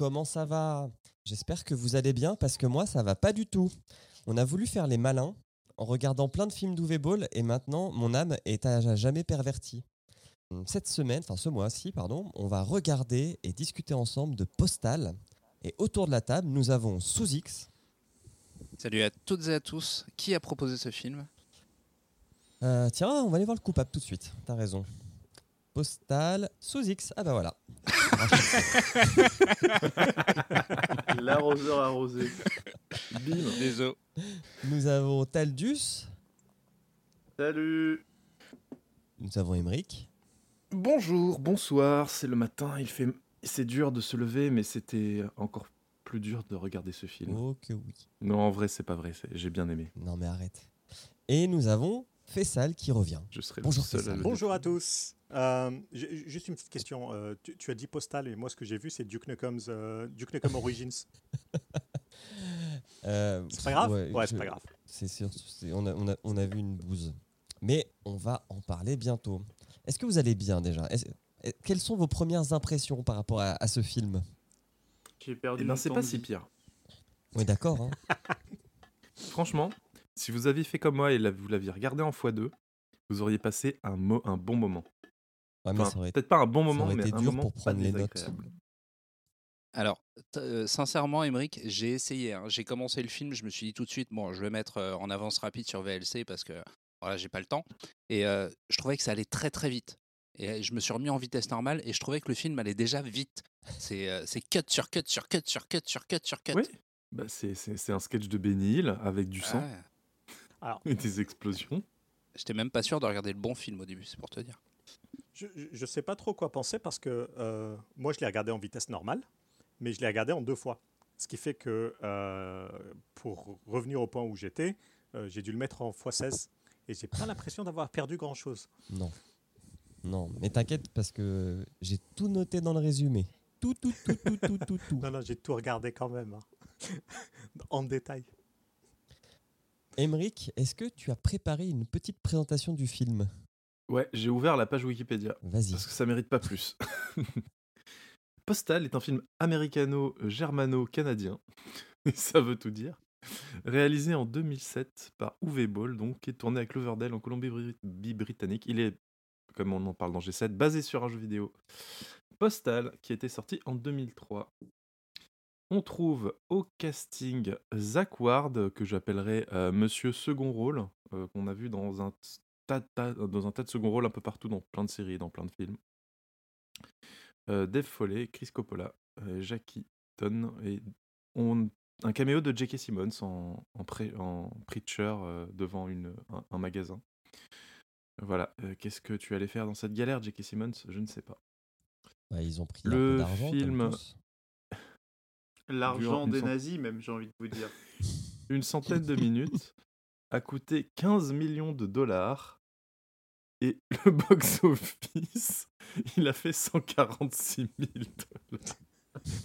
Comment ça va? J'espère que vous allez bien parce que moi ça va pas du tout. On a voulu faire les malins en regardant plein de films d'Uwe Ball et maintenant mon âme est à jamais pervertie. Cette semaine, enfin ce mois-ci, pardon, on va regarder et discuter ensemble de Postal. Et autour de la table, nous avons Sous-X. Salut à toutes et à tous. Qui a proposé ce film? Euh, tiens, on va aller voir le coupable tout de suite. T'as raison. Postal, Sous-X. Ah bah voilà. L'arroseur arrosé. Bim. Désolé. Nous avons Taldus. Salut. Nous avons Emeric. Bonjour, bonsoir. C'est le matin. Il fait. C'est dur de se lever, mais c'était encore plus dur de regarder ce film. Oh que oui. Non, en vrai, c'est pas vrai. c'est- J'ai bien aimé. Non mais arrête. Et nous avons Fessal qui revient. Je serai Bonjour, le seul Faisal. à le Bonjour à tous. Euh, juste une petite question. Euh, tu, tu as dit Postal et moi ce que j'ai vu c'est Duke Nukem's euh, Duke Nukem Origins. Euh, C'est pas grave? ouais, Ouais, c'est pas grave. C'est sûr, c'est- on a, on, a, on a vu une bouse. Mais on va en parler bientôt. Est-ce que vous allez bien déjà? Est-ce- est- Quelles sont vos premières impressions par rapport à, à ce film? J'ai perdu Eh ben, c'est pas si pire. Oui, d'accord. hein. Franchement, si vous aviez fait comme moi et la- vous l'aviez regardé en x2, vous auriez passé un, mo- un bon moment. Ouais, Enfin, aurait peut-être pas un bon moment, aurait mais un dur moment pour prendre les notes. Alors, euh, sincèrement, Emeric, j'ai essayé. hein. J'ai commencé le film, je me suis dit tout de suite, bon, je vais mettre euh, en avance rapide sur VLC parce que voilà, j'ai pas le temps. Et euh, je trouvais que ça allait très très vite. Et euh, je me suis remis en vitesse normale et je trouvais que le film allait déjà vite. C'est euh, c'est cut sur cut sur cut sur cut sur cut sur cut. Oui, bah, c'est c'est- c'est un sketch de Benny Hill avec du sang Ouais. Alors, et des explosions. J'étais même pas sûr de regarder le bon film au début, c'est pour te dire. Je, je sais pas trop quoi penser parce que euh, moi je l'ai regardé en vitesse normale, mais je l'ai regardé en deux fois. Ce qui fait que euh, pour revenir au point où j'étais, euh, j'ai dû le mettre en x16 et j'ai pas l'impression d'avoir perdu grand chose. Non. Non, mais t'inquiète parce que j'ai tout noté dans le résumé. Tout, tout, tout, tout, tout, tout, tout. Non, non, j'ai tout regardé quand même, hein. en détail. Emeric, est-ce que tu as préparé une petite présentation du film? Ouais, j'ai ouvert la page Wikipédia Vas-y. parce que ça mérite pas plus. Postal est un film américano-germano-canadien, et ça veut tout dire, réalisé en 2007 par Uwe Boll, donc qui est tourné à Cloverdale en Colombie-Britannique. Il est, comme on en parle dans G7, basé sur un jeu vidéo Postal qui a été sorti en 2003. On trouve au casting Zach Ward, que j'appellerais euh, Monsieur Second Rôle, euh, qu'on a vu dans un, tas, tas- dans un tas de second rôles un peu partout, dans plein de séries, dans plein de films. Euh, Dave Foley, Chris Coppola, euh, Jackie Ton, et on, un caméo de J.K. Simmons en, en, pré- en preacher euh, devant une, un, un magasin. Voilà, Euh, qu'est-ce que tu allais faire dans cette galère, J.K. Simmons? Je ne sais pas. Ouais, ils ont pris un Le peu film-. L'argent des cent- nazis, même, j'ai envie de vous dire. une centaine de minutes, a coûté 15 millions de dollars. Et le box-office, il a fait 146 000 dollars.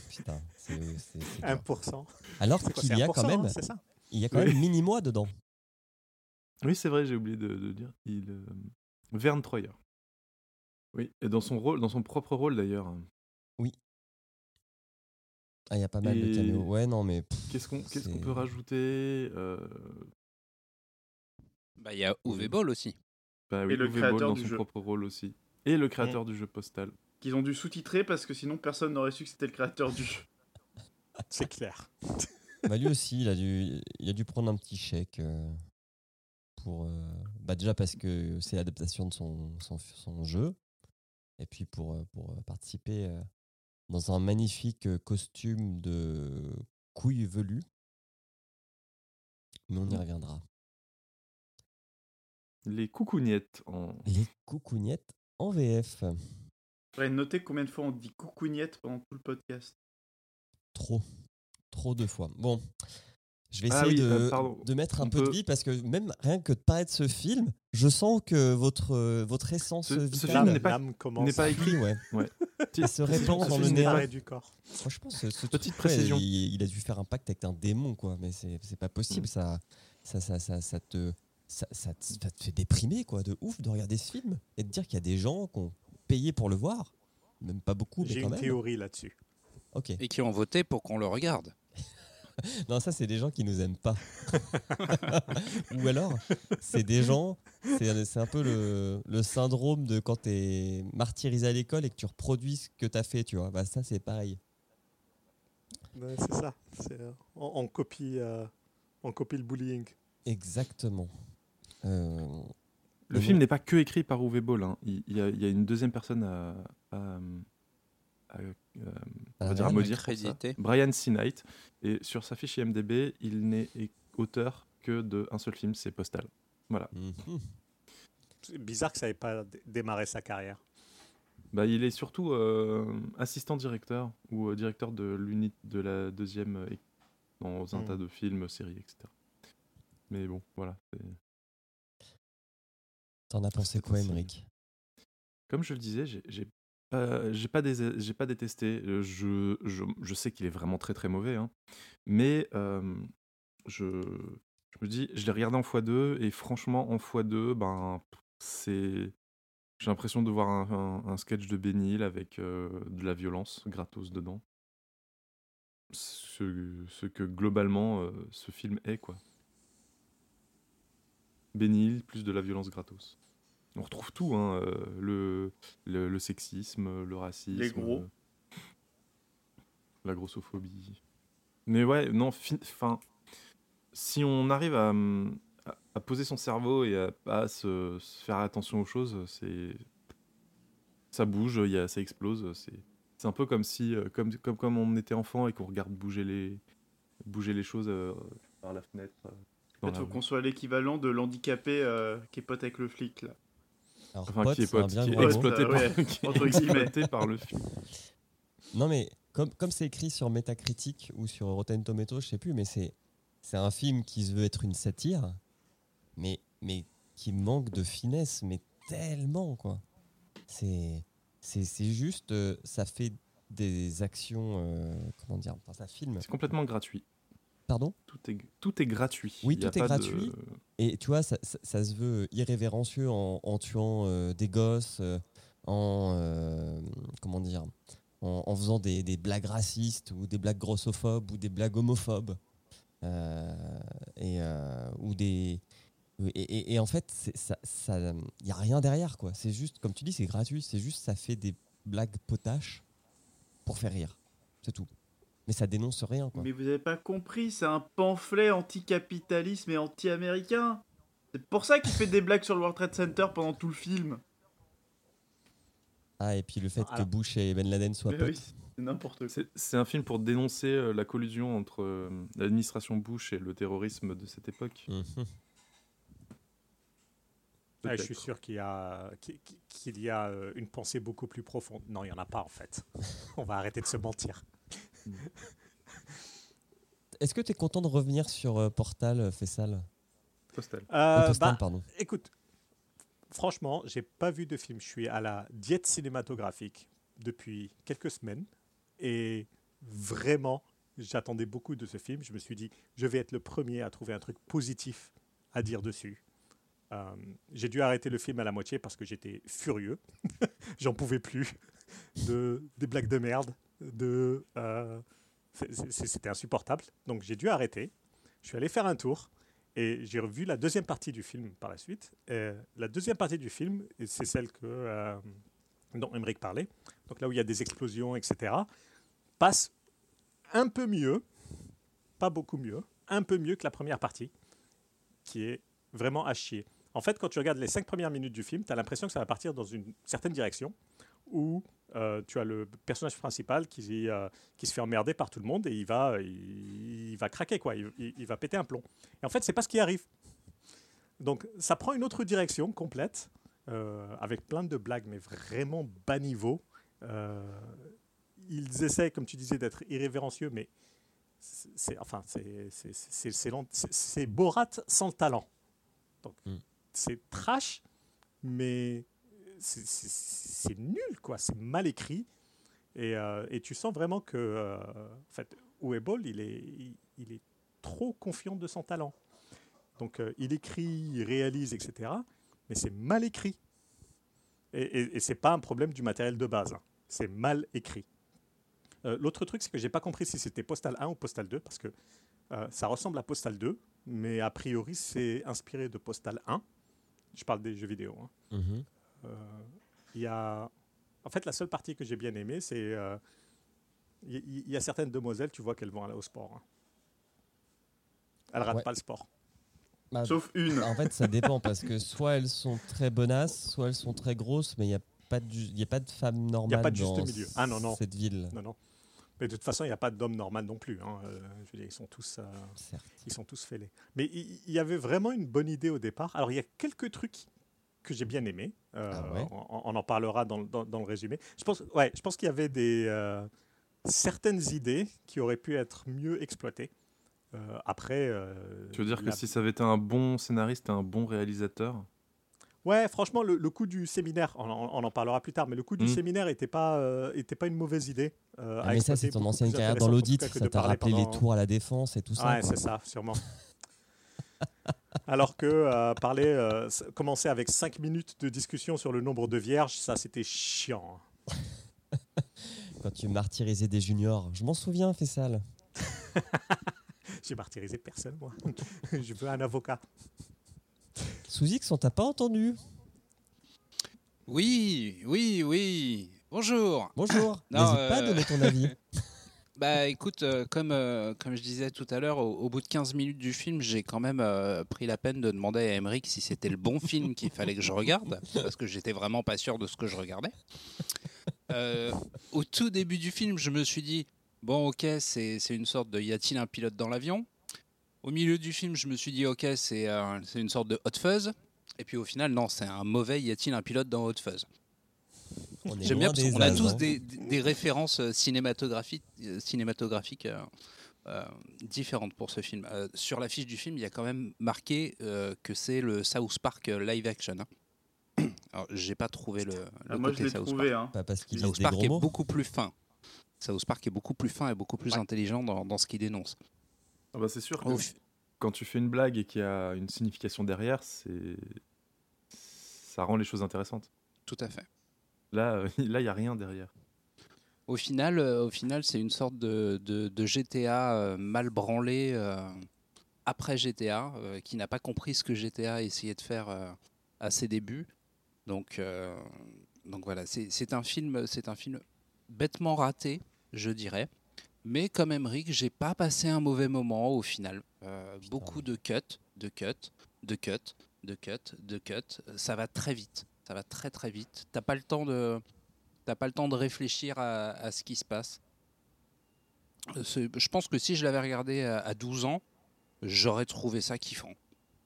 Putain, c'est c'est- c'est dur. 1%. Alors qu'il c'est y a 1%, quand même, hein, c'est ça il y a quand Oui. même mini-mois dedans. Oui, c'est vrai, j'ai oublié de, de dire. Il, euh, Vern Troyer. Oui, et dans son rôle, dans son propre rôle d'ailleurs. Ah, il y a pas mal de caméos. Ouais, non, mais Qu'est-ce qu'on peut rajouter Euh, Bah, il y a Uwe Boll aussi. Bah oui, Et le créateur dans du son jeu. propre rôle aussi. Et le créateur Mm. du jeu Postal. Qu'ils ont dû sous-titrer parce que sinon personne n'aurait su que c'était le créateur du jeu. C'est clair. bah, lui aussi, il a, dû, il a dû prendre un petit chèque euh, pour. euh, bah, déjà parce que c'est l'adaptation de son, son, son jeu. Et puis pour, euh, pour participer euh, dans un magnifique costume de couille velue. Mais on y reviendra. Les coucougnettes en. Les coucougnettes en VF. J'aurais noté combien de fois on dit coucougnette pendant tout le podcast. Trop. Trop de fois. Bon. Je vais Ah essayer oui, de, euh, pardon. de mettre un On peu de vie parce que même rien que de parler de ce film, je sens que votre, euh, votre essence Ce- ce vitale film n'est pas- L'âme commence n'est pas écrit. ouais. Ouais. Il se répand dans le film à n'est néant. pas- séparer du corps. Franchement, ce, Petite truc, ouais, précision. il, il a dû faire un pacte avec un démon, quoi. Mais c'est c'est pas possible. Mm. Ça, ça, ça, ça, ça te, ça, ça te- ça te fait déprimer, quoi, de ouf, de regarder ce film et de dire qu'il y a des gens qui ont payé pour le voir. Même pas beaucoup, mais J'ai quand une même. théorie là-dessus. Ok. Et qui ont voté pour qu'on le regarde. Non, ça, c'est des gens qui nous aiment pas. Ou alors, c'est des gens. C'est un peu le, le syndrome de quand t'es martyrisé à l'école et que tu reproduis ce que t'as fait, tu vois. Bah, ça, c'est pareil. Ouais, c'est ça. Euh, on, on copie, euh, on copie le bullying. Exactement. Euh, Le film n'est pas que écrit par Uwe Boll. hein. Il, il y a, il y a une deuxième personne à, à- à, euh, on va Ah, dire à maudire. Brian C. Knight. Et sur sa fiche IMDb, il n'est auteur que d'un seul film, c'est Postal. Voilà. mhm. C'est bizarre que ça n'ait pas dé- démarré sa carrière. Bah, il est surtout euh, assistant directeur ou euh, directeur de l'unité de la deuxième euh, dans un Hmm. tas de films, séries, etc. Mais bon, voilà. T'en as pensé quoi. Emmerich Comme je le disais, j'ai pas, j'ai pas, dés- j'ai pas détesté. Euh, Je, je, je sais qu'il est vraiment très très mauvais, hein. mais euh, je, je me dis, je l'ai regardé en x2 et franchement en x2, ben c'est, j'ai l'impression de voir un, un- un sketch de Ben Hill avec euh, de la violence gratos dedans. Ce, ce que globalement euh, ce film est quoi. Hill plus de la violence gratos. On retrouve tout, hein, euh, le, le, le sexisme, le racisme, Les gros. euh, la grossophobie. Mais ouais, non, fin, fin- si on arrive à, à- à poser son cerveau et à pas se, se faire attention aux choses, c'est ça bouge, y a, ça explose. C'est un peu comme si, euh, comme, comme, comme on était enfant et qu'on regarde bouger les, bouger les choses euh, par la fenêtre. euh, dans En fait, la faut qu'on soit l'équivalent de l'handicapé euh, qui est pote avec le flic, là. Alors, Enfin, pote, qui est pote, qui est exploité, par, ouais, qui est exploité par le film. Non, mais comme comme c'est écrit sur Metacritic ou sur Rotten Tomatoes, je sais plus, mais c'est c'est un film qui se veut être une satire, mais mais qui manque de finesse, mais tellement quoi. C'est c'est c'est juste, euh, ça fait des actions, euh, comment dire, enfin, ça filme. C'est complètement gratuit. Pardon. Tout est, tout est gratuit. Oui, Il tout est de- gratuit. Et tu vois, ça, ça- ça se veut irrévérencieux en, en tuant euh, des gosses, euh, en euh, comment dire, en, en faisant des, des blagues racistes ou des blagues grossophobes ou des blagues homophobes, et ou des et, et- et en fait, c'est- ça, ça, y a rien derrière quoi. C'est juste, comme tu dis, c'est gratuit. C'est juste, ça fait des blagues potaches pour faire rire. C'est tout. Mais ça dénonce rien quoi. Mais vous avez pas compris, c'est un pamphlet anti-capitalisme et anti-américain. C'est pour ça qu'il fait des blagues sur le World Trade Center pendant tout le film. Ah et puis le fait que Alors- Bush et Ben Laden soient Mais potes. oui, c'est n'importe quoi. C'est c'est un film pour dénoncer euh, la collusion entre euh, l'administration Bush et le terrorisme de cette époque. Mhm. Ah, je suis sûr qu'il y a, qu'il- qu'il y a euh, une pensée beaucoup plus profonde. Non, il n'y en a pas en fait. On va arrêter de se mentir. Est-ce que tu es content de revenir sur euh, Portal, euh, Fessal Postal. Euh, Euh, Postal, bah, pardon. écoute, franchement, j'ai pas vu de film. Je suis à la diète cinématographique depuis quelques semaines et vraiment, j'attendais beaucoup de ce film. Je me suis dit, je vais être le premier à trouver un truc positif à dire dessus. Euh, j'ai dû arrêter le film à la moitié parce que j'étais furieux. J'en pouvais plus de des blagues de merde. Euh, c'était insupportable. Donc j'ai dû arrêter. Je suis allé faire un tour. Et j'ai revu la deuxième partie du film par la suite. Et la deuxième partie du film, c'est celle que, euh, dont Emmerich parlait, donc là où il y a des explosions, etc., passe un peu mieux, pas beaucoup mieux, un peu mieux que la première partie, qui est vraiment à chier. En fait, quand tu regardes les cinq premières minutes du film, tu as l'impression que ça va partir dans une certaine direction, où euh, tu as le personnage principal qui, euh, qui se fait emmerder par tout le monde et il va, il, il va craquer, quoi. Il, il- il va péter un plomb. Et en fait, c'est pas ce qui arrive. Donc, ça prend une autre direction complète, euh, avec plein de blagues, mais vraiment bas niveau. Ils essaient, comme tu disais, d'être irrévérencieux, mais c'est enfin, Borat sans le talent. Donc, Mm. c'est trash, mais c'est- nul, quoi. C'est mal écrit. Et, euh, tu sens vraiment que, euh, en fait, il est, trop confiant de son talent. Donc, euh, il écrit, il réalise, etc. Mais c'est mal écrit. Et, et, et c'est pas un problème du matériel de base. hein. C'est mal écrit. L'autre truc, c'est que j'ai pas compris si c'était Postal 1 ou Postal 2, parce que ça ressemble à Postal 2, mais a priori, c'est inspiré de Postal 1. Je parle des jeux vidéo. hein. Mhm. Euh, Il y a... En fait, la seule partie que j'ai bien aimée, c'est... euh, Il y, y a certaines demoiselles, tu vois qu'elles vont aller au sport. hein. Elles ratent Ouais. pas le sport. Bah, Sauf une. En fait, ça dépend parce que soit elles sont très bonasses, soit elles sont très grosses, mais il n'y a pas de, y a pas de femme normale pas de juste dans milieu. Ah, non, non. cette ville. Non, non. Mais de toute façon, il n'y a pas d'homme normal non plus. hein. Euh, je veux dire, ils sont tous... euh. Ils sont tous fêlés. Mais il il y avait vraiment une bonne idée au départ. Alors, il y a quelques trucs que j'ai bien aimés. Euh, Ah ouais on, on en parlera dans, le- dans- dans le résumé. Je pense, ouais, je pense qu'il y avait des, euh, certaines idées qui auraient pu être mieux exploitées. Euh, après. euh, Tu veux dire que si ça avait été un bon scénariste et un bon réalisateur, Ouais, franchement, le, le coup du séminaire, on, en- on en parlera plus tard, mais le coup du Mm. séminaire n'était pas, euh, était pas une mauvaise idée. euh, Ah, mais ça, c'est ton ancienne carrière dans l'audit. Ça t'a rappelé les pendant- tours à la défense et tout ça. Ouais, c'est ça, sûrement. Alors que euh, parler, euh, commencer avec 5 minutes de discussion sur le nombre de vierges, ça c'était chiant. Quand tu martyrisais des juniors. Je m'en souviens, Fessal. J'ai martyrisé personne, moi. Je veux un avocat. Sous X, on t'a pas entendu. Oui, oui, oui. Bonjour. Bonjour. N'hésite pas à euh, donner ton avis. Bah écoute, euh, comme, euh, comme je disais tout à l'heure, au, bout de 15 minutes du film, j'ai quand même euh, pris la peine de demander à Emmerich si c'était le bon film qu'il fallait que je regarde, parce que j'étais vraiment pas sûr de ce que je regardais. Au tout début du film, je me suis dit, bon ok, c'est une sorte de y a-t-il un pilote dans l'avion? Au milieu du film, je me suis dit, ok, c'est une sorte de Hot Fuzz. Et puis au final, non, c'est un mauvais y a-t-il un pilote dans Hot Fuzz? J'aime bien parce qu'on a tous hein. des, des références euh, cinématographiques, euh, cinématographiques euh, euh, différentes pour ce film. Euh, sur la fiche du film, il y a quand même marqué euh, que c'est le South Park live action. hein. Alors, j'ai pas trouvé le, le Ah, moi, je côté l'ai South trouvé. Park. Hein. Pas parce disent South Park est mots. beaucoup plus fin. South Park est beaucoup plus fin et beaucoup plus Ouais. intelligent dans, dans ce qu'il dénonce. ah bah c'est sûr que quand tu fais une blague et qu'il y a une signification derrière, c'est ça rend les choses intéressantes. tout à fait. Là, euh, là, il y a rien derrière. Au final, euh, au final, c'est une sorte de, de- de GTA euh, mal branlé euh, après GTA, euh, qui n'a pas compris ce que GTA essayait de faire euh, à ses débuts. Donc, euh, donc voilà, c'est c'est un film, c'est un film bêtement raté, je dirais. Mais comme Emmerich, j'ai pas passé un mauvais moment au final. Euh, beaucoup de cuts, de cuts, de cuts, de cuts, de cuts. Ça va très vite. Ça va très très vite. T'as pas le temps de, t'as pas le temps de réfléchir à, à ce qui se passe. Euh, Je pense que si je l'avais regardé à, à 12 ans, j'aurais trouvé ça kiffant.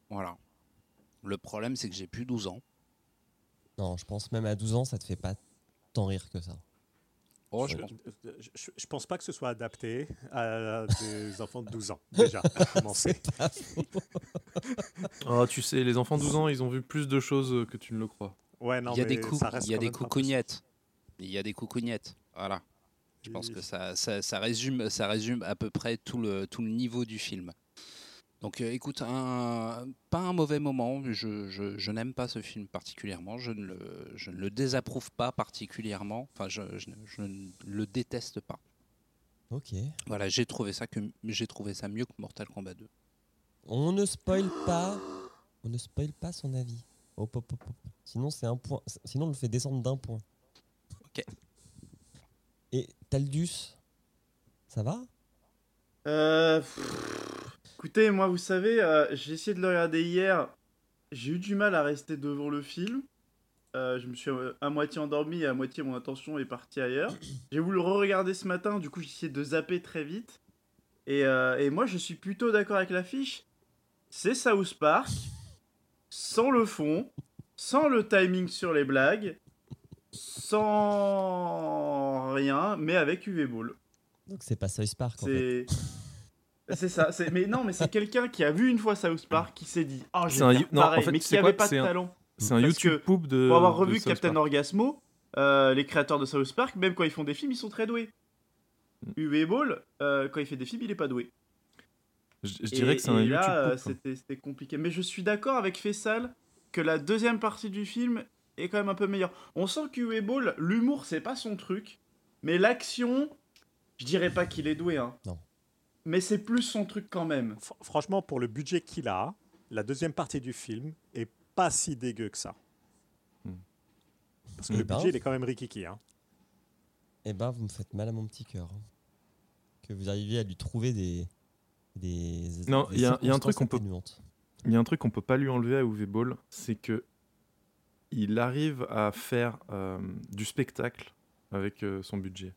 Voilà. Le problème, c'est que j'ai plus 12 ans. Non, je pense même à 12 ans, ça te fait pas tant rire que ça. Oh, je Je, pense- je- je- je pense pas que ce soit adapté à des enfants de 12 ans, déjà, commencer. Oh, tu sais, les enfants de 12 ans, ils ont vu plus de choses euh, que tu ne le crois. Ouais, non, il y a des, mais cou- ça reste il y a des coucougnettes. Il y a des coucougnettes. Voilà. Je pense que ça, ça, ça résume, ça résume à peu près tout le, tout le niveau du film. Donc euh, écoute, un, pas un mauvais moment. Je, je- je n'aime pas ce film particulièrement. Je ne, le, je ne le désapprouve pas particulièrement. Enfin, je, je ne- je ne le déteste pas. Ok. Voilà, j'ai trouvé ça que j'ai trouvé ça mieux que Mortal Kombat 2. On ne spoil pas. On ne spoil pas son avis. Hop, hop, hop, hop. Sinon, c'est un point. Sinon, on le fait descendre d'un point. Ok. Et Taldus, ça va? Euh, pff, écoutez, moi, vous savez, euh, j'ai essayé de le regarder hier. J'ai eu du mal à rester devant le film. Euh, je me suis euh, à moitié endormi et à moitié mon attention est partie ailleurs. J'ai voulu le re-regarder ce matin, du coup j'ai essayé de zapper très vite. Et, euh, et moi je suis plutôt d'accord avec l'affiche. C'est South Park, sans le fond, sans le timing sur les blagues, sans rien, mais avec UV Ball. Donc, c'est pas South Park en fait. C'est. C'est ça, c'est... mais non, mais c'est quelqu'un qui a vu une fois South Park qui s'est dit Oh, je C'est vais un faire you- non, en pareil, fait, mais qui pas de c'est un- talent. C'est un Parce YouTube poop de. Pour avoir revu Captain Park. Orgasmo, euh, les créateurs de South Park, même quand ils font des films, ils sont très doués. Mm. Uwe Ball, euh, quand il fait des films, il est pas doué. Je, je dirais Et- que c'est un et YouTube là, euh, quoi. c'était, c'était compliqué. Mais je suis d'accord avec Fessal que la deuxième partie du film est quand même un peu meilleur. On sent qu'Uwe Ball, l'humour, c'est pas son truc. Mais l'action, je dirais pas qu'il est doué. Hein. Non. Mais c'est plus son truc quand même. Fr- franchement, pour le budget qu'il a, la deuxième partie du film est pas si dégueu que ça. Hmm. Parce que Eh le ben. budget, il est quand même rikiki. Hein. Eh ben, vous me faites mal à mon petit cœur. hein. Que vous arriviez à lui trouver des. Des Non, il y a- il y a un truc qu'on peut- atténuantes. Il y a un truc qu'on peut pas lui enlever à Uwe Ball, c'est que il arrive à faire euh, du spectacle avec euh, son budget.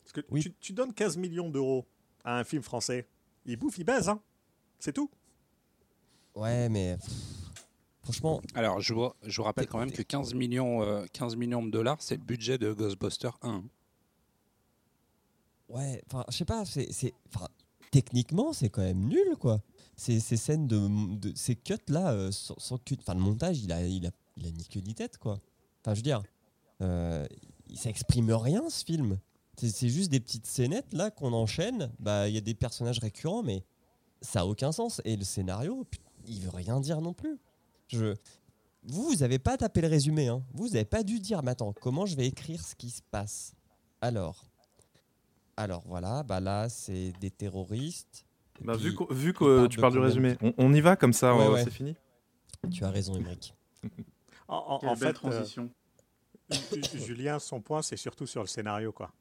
Parce que Oui. tu, tu donnes 15 millions d'euros à un film français, il bouffe, il baise. Hein. C'est tout. Ouais, mais. Franchement, Alors, je vous, je vous rappelle quand même que 15 millions, euh, 15 millions de dollars, c'est le budget de Ghostbusters 1. Ouais, enfin, je sais pas, c'est. techniquement, c'est quand même nul, quoi. Ces, ces scènes de. ces cuts-là, euh, sans, cut. Enfin, le montage, il a, il, a, il a ni queue ni tête, quoi. Enfin, je veux dire, euh, ça exprime rien, ce film. C'est juste des petites scénettes, là, qu'on enchaîne. Bah, il y a des personnages récurrents, mais ça a aucun sens. Et le scénario, il veut rien dire non plus. Je. Vous, vous avez pas tapé le résumé, hein. Vous, vous avez pas dû dire, mais attends, comment je vais écrire ce qui se passe? Alors. Alors voilà, bah là, c'est des terroristes. Bah, puis, vu que, vu que tu parles du résumé, on, on y va comme ça, Ouais, ouais. c'est fini Tu as raison, Emmerich. En, en- fait, euh, transition. Ju- Ju- Julien, son point, c'est surtout sur le scénario. quoi.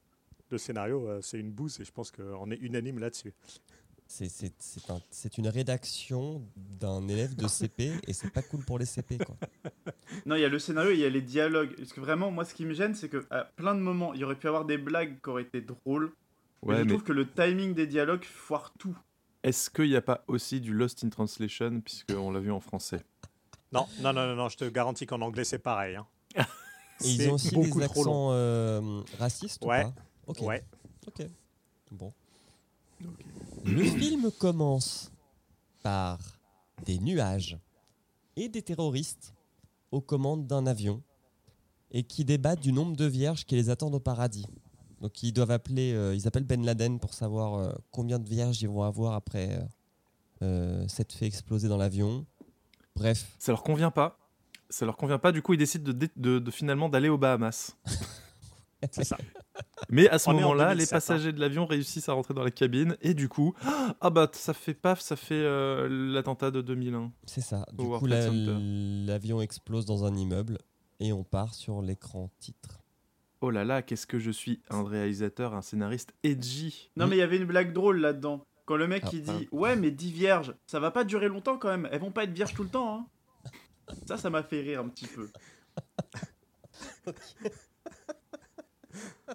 Le scénario, euh, c'est une bouse et je pense qu'on est unanime là-dessus. C'est- C'est c'est un- c'est une rédaction d'un élève de CP et c'est pas cool pour les CP. Quoi. Non, il y a le scénario et il y a les dialogues. Parce que vraiment, moi, ce qui me gêne, c'est que à plein de moments, il y aurait pu avoir des blagues qui auraient été drôles. Mais je mais trouve que le timing des dialogues foire tout. est-ce qu'il n'y a pas aussi du Lost in Translation, puisqu'on l'a vu en français? Non, non, non, non, non, je te garantis qu'en anglais, c'est pareil. hein. Ils ont aussi beaucoup des trop accents euh, racistes Ouais. ou pas. Ouais. Ok. Bon. Le film commence par des nuages et des terroristes aux commandes d'un avion et qui débattent du nombre de vierges qui les attendent au paradis. Donc ils doivent appeler, euh, ils appellent Ben Laden pour savoir euh, combien de vierges ils vont avoir après euh, euh, fait exploser dans l'avion. Bref, Ça leur convient pas. Ça leur convient pas, du coup ils décident de, dé- de- de finalement d'aller aux Bahamas. C'est ça. Mais à ce On moment-là, les 2007, hein. passagers de l'avion réussissent à rentrer dans la cabine et du coup, ah bah ça fait paf, ça fait euh, l'attentat de 2001. c'est ça. Du coup, la- l'avion explose dans un immeuble et on part sur l'écran titre. Oh là là, qu'est-ce que je suis un réalisateur, un scénariste edgy. Non, mais il y avait une blague drôle là-dedans. Quand le mec Ah, il dit Ouais, mais 10 vierges, ça va pas durer longtemps quand même. Elles vont pas être vierges tout le temps. Hein. Ça, ça m'a fait rire un petit peu.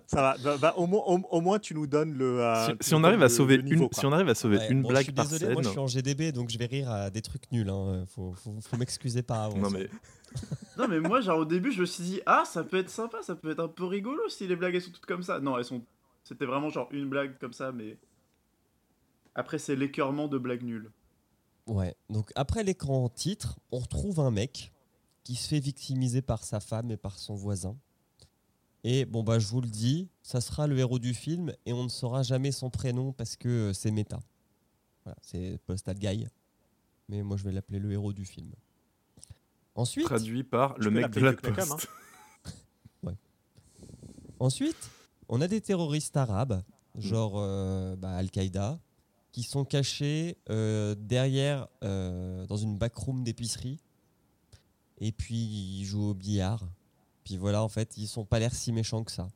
Ça va. Bah, bah, au, moins, au, au moins, tu nous donnes le. euh, si, on arrive à le- sauver le niveau, une, quoi. si on arrive à sauver Ouais, une bon, blague je suis par désolé, scène. moi je suis en GDB donc je vais rire à des trucs nuls. Hein. Faut, faut, faut m'excuser par avance. Non mais Non, mais moi, genre au début, je me suis dit Ah, ça peut être sympa, ça peut être un peu rigolo si les blagues sont toutes comme ça. Non, elles sont. C'était vraiment genre une blague comme ça, mais. Après, c'est l'écœurement de blagues nulles. Ouais, donc après l'écran titre, on retrouve un mec qui se fait victimiser par sa femme et par son voisin. Et bon, bah je vous le dis, ça sera le héros du film et on ne saura jamais son prénom parce que euh, c'est méta. Voilà, c'est Postal Guy. Mais moi je vais l'appeler le héros du film. Ensuite, traduit par le mec de la poste. Ensuite, on a des terroristes arabes, genre euh, bah, Al-Qaïda, qui sont cachés euh, derrière, euh, dans une backroom d'épicerie. Et puis, ils jouent au billard. Puis voilà, en fait, ils sont pas l'air si méchants que ça.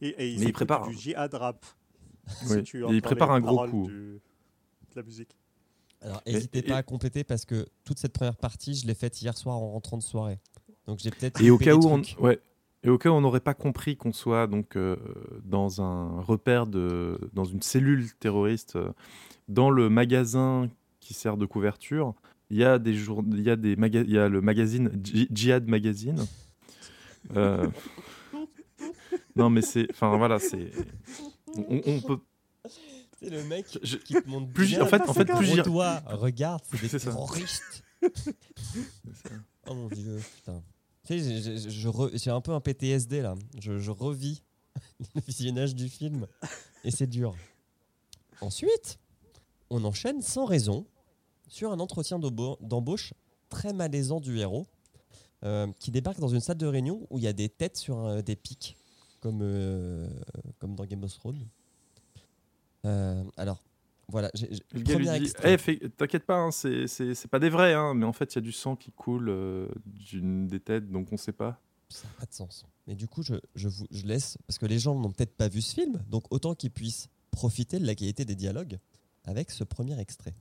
Et, et Mais il écoutent prépare. du jihad rap. Oui, si tu et il entends prépare les un gros coup. du- de la musique. Alors, n'hésitez et- pas à compléter parce que toute cette première partie, je l'ai faite hier soir en rentrant de soirée. Donc, j'ai peut-être. Et au cas où on, ouais, et au cas où on n'aurait pas compris qu'on soit donc euh, dans un repère de, dans une cellule terroriste, euh, dans le magasin qui sert de couverture, il y a des jour, il y a des maga- il y a le magazine Ji- Jihad Magazine. Euh, non mais c'est, enfin voilà, c'est, on, on peut, C'est le mec je- qui te montre plus bien en fait- en fait, plus gros doigt. Regarde, c'est des ça. terroristes. Oh mon dieu, putain. Tu sais, j'ai- j'ai- je re- j'ai un peu un PTSD là. Je, je revis le visionnage du film et c'est dur. Ensuite, on enchaîne sans raison sur un entretien d'embauche très malaisant du héros euh, qui débarque dans une salle de réunion où il y a des têtes sur euh, des pics, comme, euh, comme dans Game of Thrones. Euh, alors, voilà. j'ai- j'ai- Le gars lui dit extrait. Eh, fais- T'inquiète pas, hein, c'est- pas des vrais, hein, mais en fait, il y a du sang qui coule euh, d'une des têtes, donc on sait pas. Ça n'a pas de sens. Mais du coup, je, je vous je laisse, parce que les gens n'ont peut-être pas vu ce film, donc autant qu'ils puissent profiter de la qualité des dialogues avec ce premier extrait.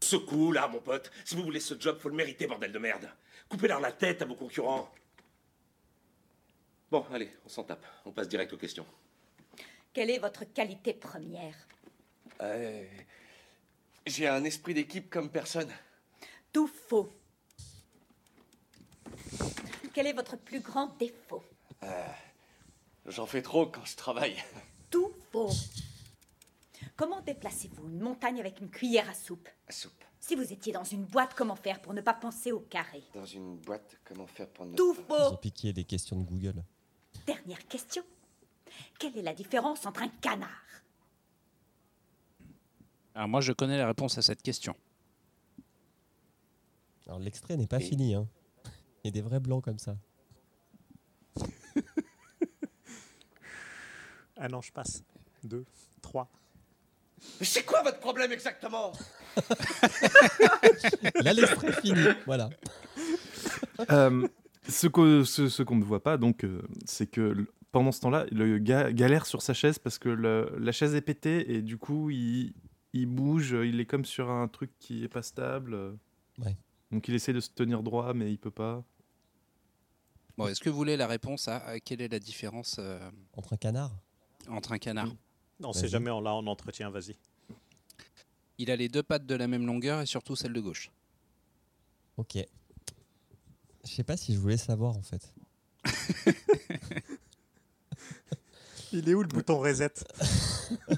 Ce coup, là, mon pote, si vous voulez ce job, faut le mériter, bordel de merde. Coupez-leur la tête à vos concurrents. Bon, allez, on s'en tape. On passe direct aux questions. Quelle est votre qualité première? Euh, J'ai un esprit d'équipe comme personne. Tout faux. Quel est votre plus grand défaut? J'en fais trop quand je travaille. Tout faux. Comment déplacez-vous une montagne avec une cuillère à soupe? Soupe. Si vous étiez dans une boîte, comment faire pour ne pas penser au carré? Dans une boîte, comment faire pour ne Tout Ils ont faux. piqué les questions de Google. Dernière question. Quelle est la différence entre un canard? Alors moi, je connais la réponse à cette question. Alors, l'extrait n'est pas Et- fini. Hein. Il y a des vrais blancs comme ça. Un an, je passe. Deux, trois. Mais c'est quoi votre problème exactement? Là, l'extrait est fini. Voilà. Euh, ce qu'on ce, ce qu'on ne voit pas, donc, euh, c'est que pendant ce temps-là, le gars galère sur sa chaise parce que le- la chaise est pétée et du coup, il, il bouge, il est comme sur un truc qui est pas stable. Ouais. Donc, il essaie de se tenir droit, mais il peut pas. Bon, est-ce que vous voulez la réponse à, à quelle est la différence euh, Entre un canard? entre un canard? Oui. Non, sait jamais, on l'a en entretien, vas-y. Il a les deux pattes de la même longueur et surtout celle de gauche. Ok. Je sais pas si je voulais savoir en fait. Il est où le bouton reset?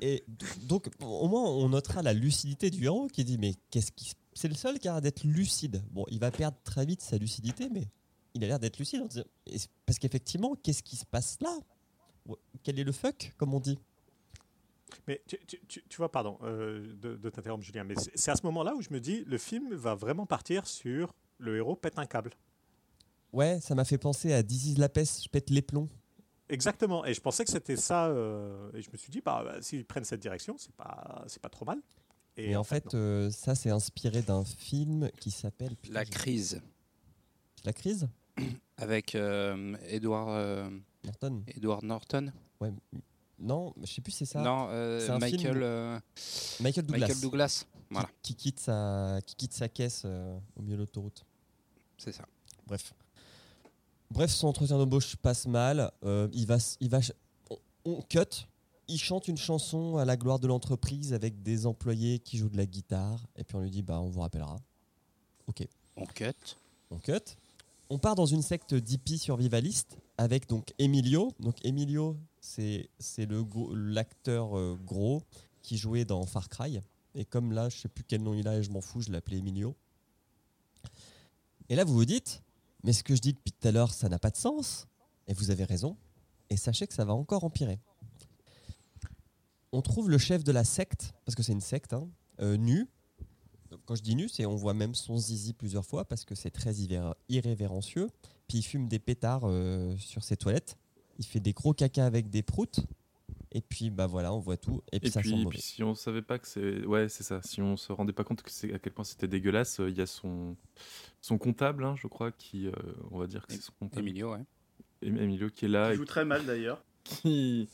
Et donc, au moins, on notera la lucidité du héros qui dit Mais qu'est-ce qui. C'est le seul qui a l'air d'être lucide. Bon, il va perdre très vite sa lucidité, mais il a l'air d'être lucide. Parce qu'effectivement, qu'est-ce qui se passe là? Quel est le fuck, comme on dit? Mais tu, tu- tu- tu vois, pardon euh, de, de t'interrompre, Julien, mais c'est c'est à ce moment-là où je me dis le film va vraiment partir sur le héros pète un câble. Ouais, ça m'a fait penser à This is la peste, je pète les plombs. Exactement. Et je pensais que c'était ça. euh, et je me suis dit, bah, bah, s'ils prennent cette direction, c'est pas, c'est pas trop mal. Et, en fait, euh, ça, c'est inspiré d'un film qui s'appelle. La crise La crise? Avec euh, Edward, euh, Norton Edward Norton. Ouais. Non, je sais plus si c'est ça. non, euh, c'est un film Michael, euh, Michael Douglas. Michael Douglas. qui- Voilà, Qui, quitte sa, qui quitte sa caisse euh, au milieu de l'autoroute. c'est ça. Bref. Bref, son entretien d'embauche passe mal. euh, il va, il va, on, on cut. Il chante une chanson à la gloire de l'entreprise avec des employés qui jouent de la guitare. Et puis on lui dit, bah, on vous rappellera. Ok. On cut. On cut. On part dans une secte d'hippies survivalistes avec donc Emilio. Donc Emilio, c'est c'est le gros- l'acteur euh, gros qui jouait dans Far Cry. Et comme là, je sais plus quel nom il a et je m'en fous, je l'appelais Emilio. Et là, vous vous dites, mais ce que je dis depuis tout à l'heure, ça n'a pas de sens. Et vous avez raison. Et sachez que ça va encore empirer. On trouve le chef de la secte, parce que c'est une secte, hein, euh, nu. Quand je dis nu, c'est on voit même son zizi plusieurs fois parce que c'est très irré- irrévérencieux. Puis il fume des pétards euh, sur ses toilettes. Il fait des gros caca avec des proutes. Et puis bah voilà, on voit tout. Et puis Et ça puis, sent et mauvais. puis si on savait pas que c'est. Ouais, c'est ça. Si on se rendait pas compte que c'est à quel point c'était dégueulasse, euh, il y a son, son comptable, hein, je crois, qui. euh, on va dire que c'est son comptable. Emilio, ouais. Em- Emilio qui est là. Il et joue très mal d'ailleurs. qui.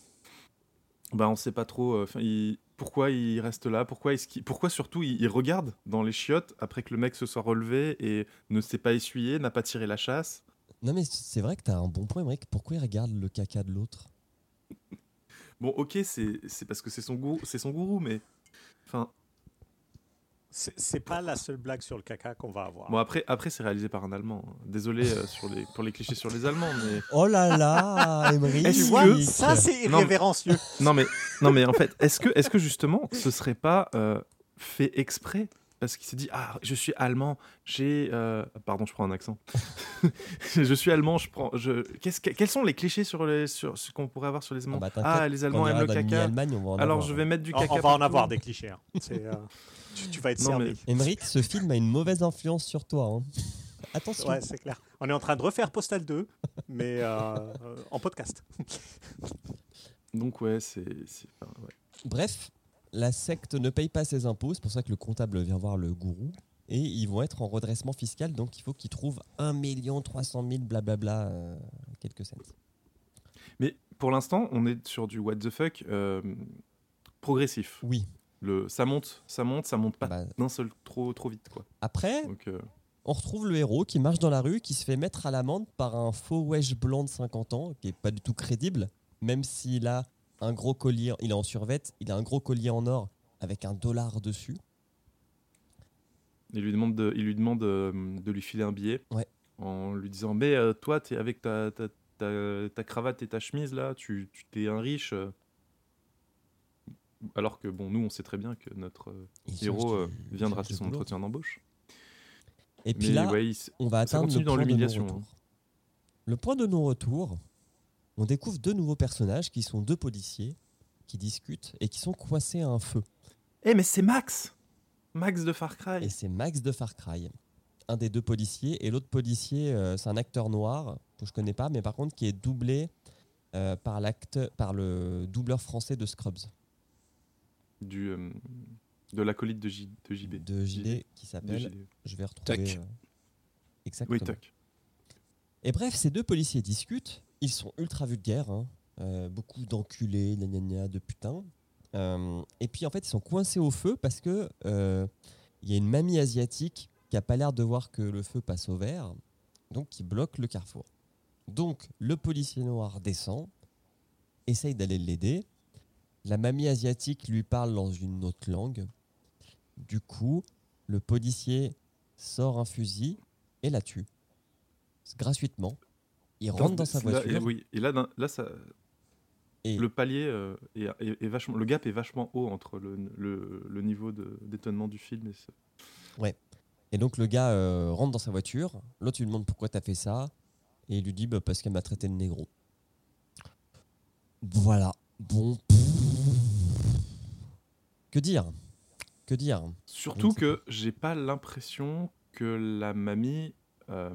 Bah, on sait pas trop. euh, il- Pourquoi il reste là Pourquoi, est-ce qu'il- Pourquoi surtout il, regarde dans les chiottes après que le mec se soit relevé et ne s'est pas essuyé, n'a pas tiré la chasse? Non mais c'est vrai que t'as un bon point, Émeric. Pourquoi il regarde le caca de l'autre? Bon, ok, c'est c'est parce que c'est son, gourou, c'est son gourou, mais. Enfin, C'est c'est pas la seule blague sur le caca qu'on va avoir. bon, après, après c'est réalisé par un Allemand. Désolé euh, sur les, pour les clichés sur les Allemands, mais. Oh là là, tu vois, que- ça c'est Non, irrévérencieux. Non mais, non mais en fait, est-ce que, est que justement, ce serait pas euh, fait exprès Parce qu'il s'est dit, ah, je suis allemand, j'ai... euh, Pardon, je prends un accent. je suis allemand, je prends... Je... Qu'est-ce que- quels sont les clichés sur, les, sur ce qu'on pourrait avoir sur les Allemands bah, Ah, les Allemands aiment le caca. Allemagne, on va en Alors avoir, je hein. vais mettre du caca on va en partout. avoir des clichés. hein. C'est, euh, tu, tu vas être Non, servi. mais- ce film a une mauvaise influence sur toi. hein. Attention. Ouais, c'est clair. On est en train de refaire Postal 2, mais euh, euh, en podcast. Donc ouais, c'est... c'est- enfin, ouais. Bref, la secte ne paye pas ses impôts, c'est pour ça que le comptable vient voir le gourou. Et ils vont être en redressement fiscal, donc il faut qu'ils trouvent 1 300 000 blablabla, euh, quelques cents. Mais pour l'instant, on est sur du what the fuck euh, progressif. Oui. Le, ça monte, ça monte, ça monte pas Bah, d'un seul trop, trop vite. Quoi. après, Donc, euh, on retrouve le héros qui marche dans la rue, qui se fait mettre à l'amende par un faux wesh blanc de 50 ans, qui est pas du tout crédible, même s'il a un gros collier, il est en survette, il a un gros collier en or avec un dollar dessus. il lui demande, de, il lui demande euh, de lui filer un billet Ouais. en lui disant Mais euh, toi, es avec ta, ta, ta- ta cravate et ta chemise là, tu, tu t'es un riche. euh. Alors que bon, nous, on sait très bien que notre euh, Il héros euh, rater du son entretien d'embauche. Et puis Mais là, ouais, il s- on va atteindre le dans point de l'humiliation, non-retour. hein. Le point de non-retour, on découvre deux nouveaux personnages qui sont deux policiers qui discutent et qui sont coincés à un feu. Eh, mais c'est Max Max de Far Cry Et c'est Max de Far Cry, un des deux policiers. Et l'autre policier, euh, c'est un acteur noir que je connais pas, mais par contre qui est doublé euh, par, l'acte- par le doubleur français de Scrubs, du, euh, de l'acolyte de, J, de JB. de JD, qui s'appelle. Je vais retrouver. Tuck. euh, exactement. Oui, toc. Et bref, ces deux policiers discutent. Ils sont ultra vulgaires. hein. Euh, beaucoup d'enculés, gna gna gna, de putain. Euh, et puis en fait, ils sont coincés au feu parce que euh, il y a une mamie asiatique qui a pas l'air de voir que le feu passe au vert, donc qui bloque le carrefour. Donc le policier noir descend, essaye d'aller l'aider. La mamie asiatique lui parle dans une autre langue. Du coup, le policier sort un fusil et la tue. Gratuitement. Il rentre dans sa Là, voiture. et oui, et là, là ça, Et le palier euh, est, est- est vachement, le gap est vachement haut entre le, le- le niveau de- d'étonnement du film et ce. Et donc le gars euh, rentre dans sa voiture, l'autre lui demande pourquoi t'as fait ça, et il lui dit bah, parce qu'elle m'a traité de négro. Voilà. Bon. Que dire? Que dire? Surtout que j'ai pas l'impression que la mamie euh,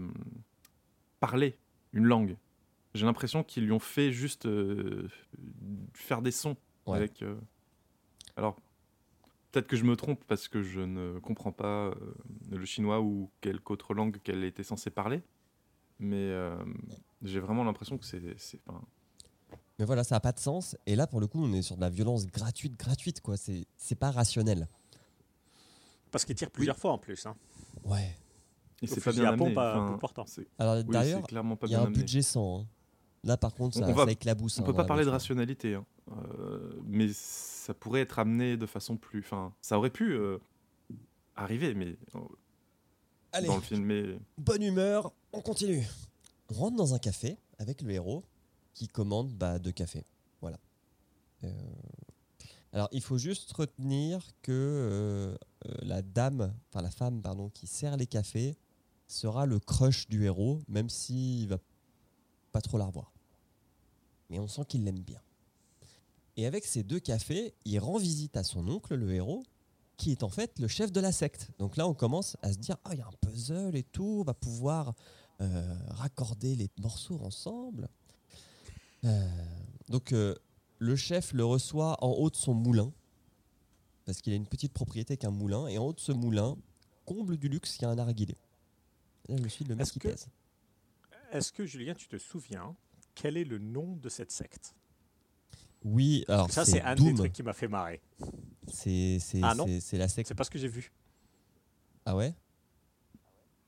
parlait une langue. J'ai l'impression qu'ils lui ont fait juste euh, faire des sons Ouais. avec. euh, Alors, peut-être que je me trompe parce que je ne comprends pas euh, le chinois ou quelque autre langue qu'elle était censée parler. Mais euh, j'ai vraiment l'impression que c'est. c'est- enfin, Mais voilà, ça n'a pas de sens. Et là, pour le coup, on est sur de la violence gratuite, gratuite, quoi. C'est c'est pas rationnel. Parce qu'il tire plusieurs fois en plus. Hein. Ouais. Et c'est pas bien à pompe amené. à enfin, portant. c'est- Alors oui, d'ailleurs, il y a un amené. budget 100. hein. Là, par contre, On- ça, on va- ça éclabousse. On hein, peut pas parler de rationalité, hein. Euh, mais ça pourrait être amené de façon plus. Enfin, ça aurait pu euh, arriver, mais euh, Allez. dans le film. Mais bonne humeur, on continue. On rentre dans un café avec le héros qui commande bah, deux cafés. Voilà. Euh, Alors, il faut juste retenir que la dame, enfin la femme, pardon, qui sert les cafés sera le crush du héros, même s'il va pas trop la. Mais on sent qu'il l'aime bien. Et avec ces deux cafés, il rend visite à son oncle, le héros, qui est en fait le chef de la secte. Donc là, on commence à se dire, ah, il y a un puzzle et tout, on va pouvoir euh, raccorder les morceaux ensemble. Euh, donc euh, le chef le reçoit en haut de son moulin, parce qu'il a une petite propriété avec un moulin, et en haut de ce moulin, comble du luxe, il y a un narguilé. Là, je suis le mec Est-ce qui que- pèse. Est-ce que, Julien, tu te souviens quel est le nom de cette secte? Oui, alors Ça, c'est c'est un des Doom. trucs qui m'a fait marrer. C'est c'est- Ah non c'est- c'est la secte. C'est pas ce que j'ai vu. Ah ouais?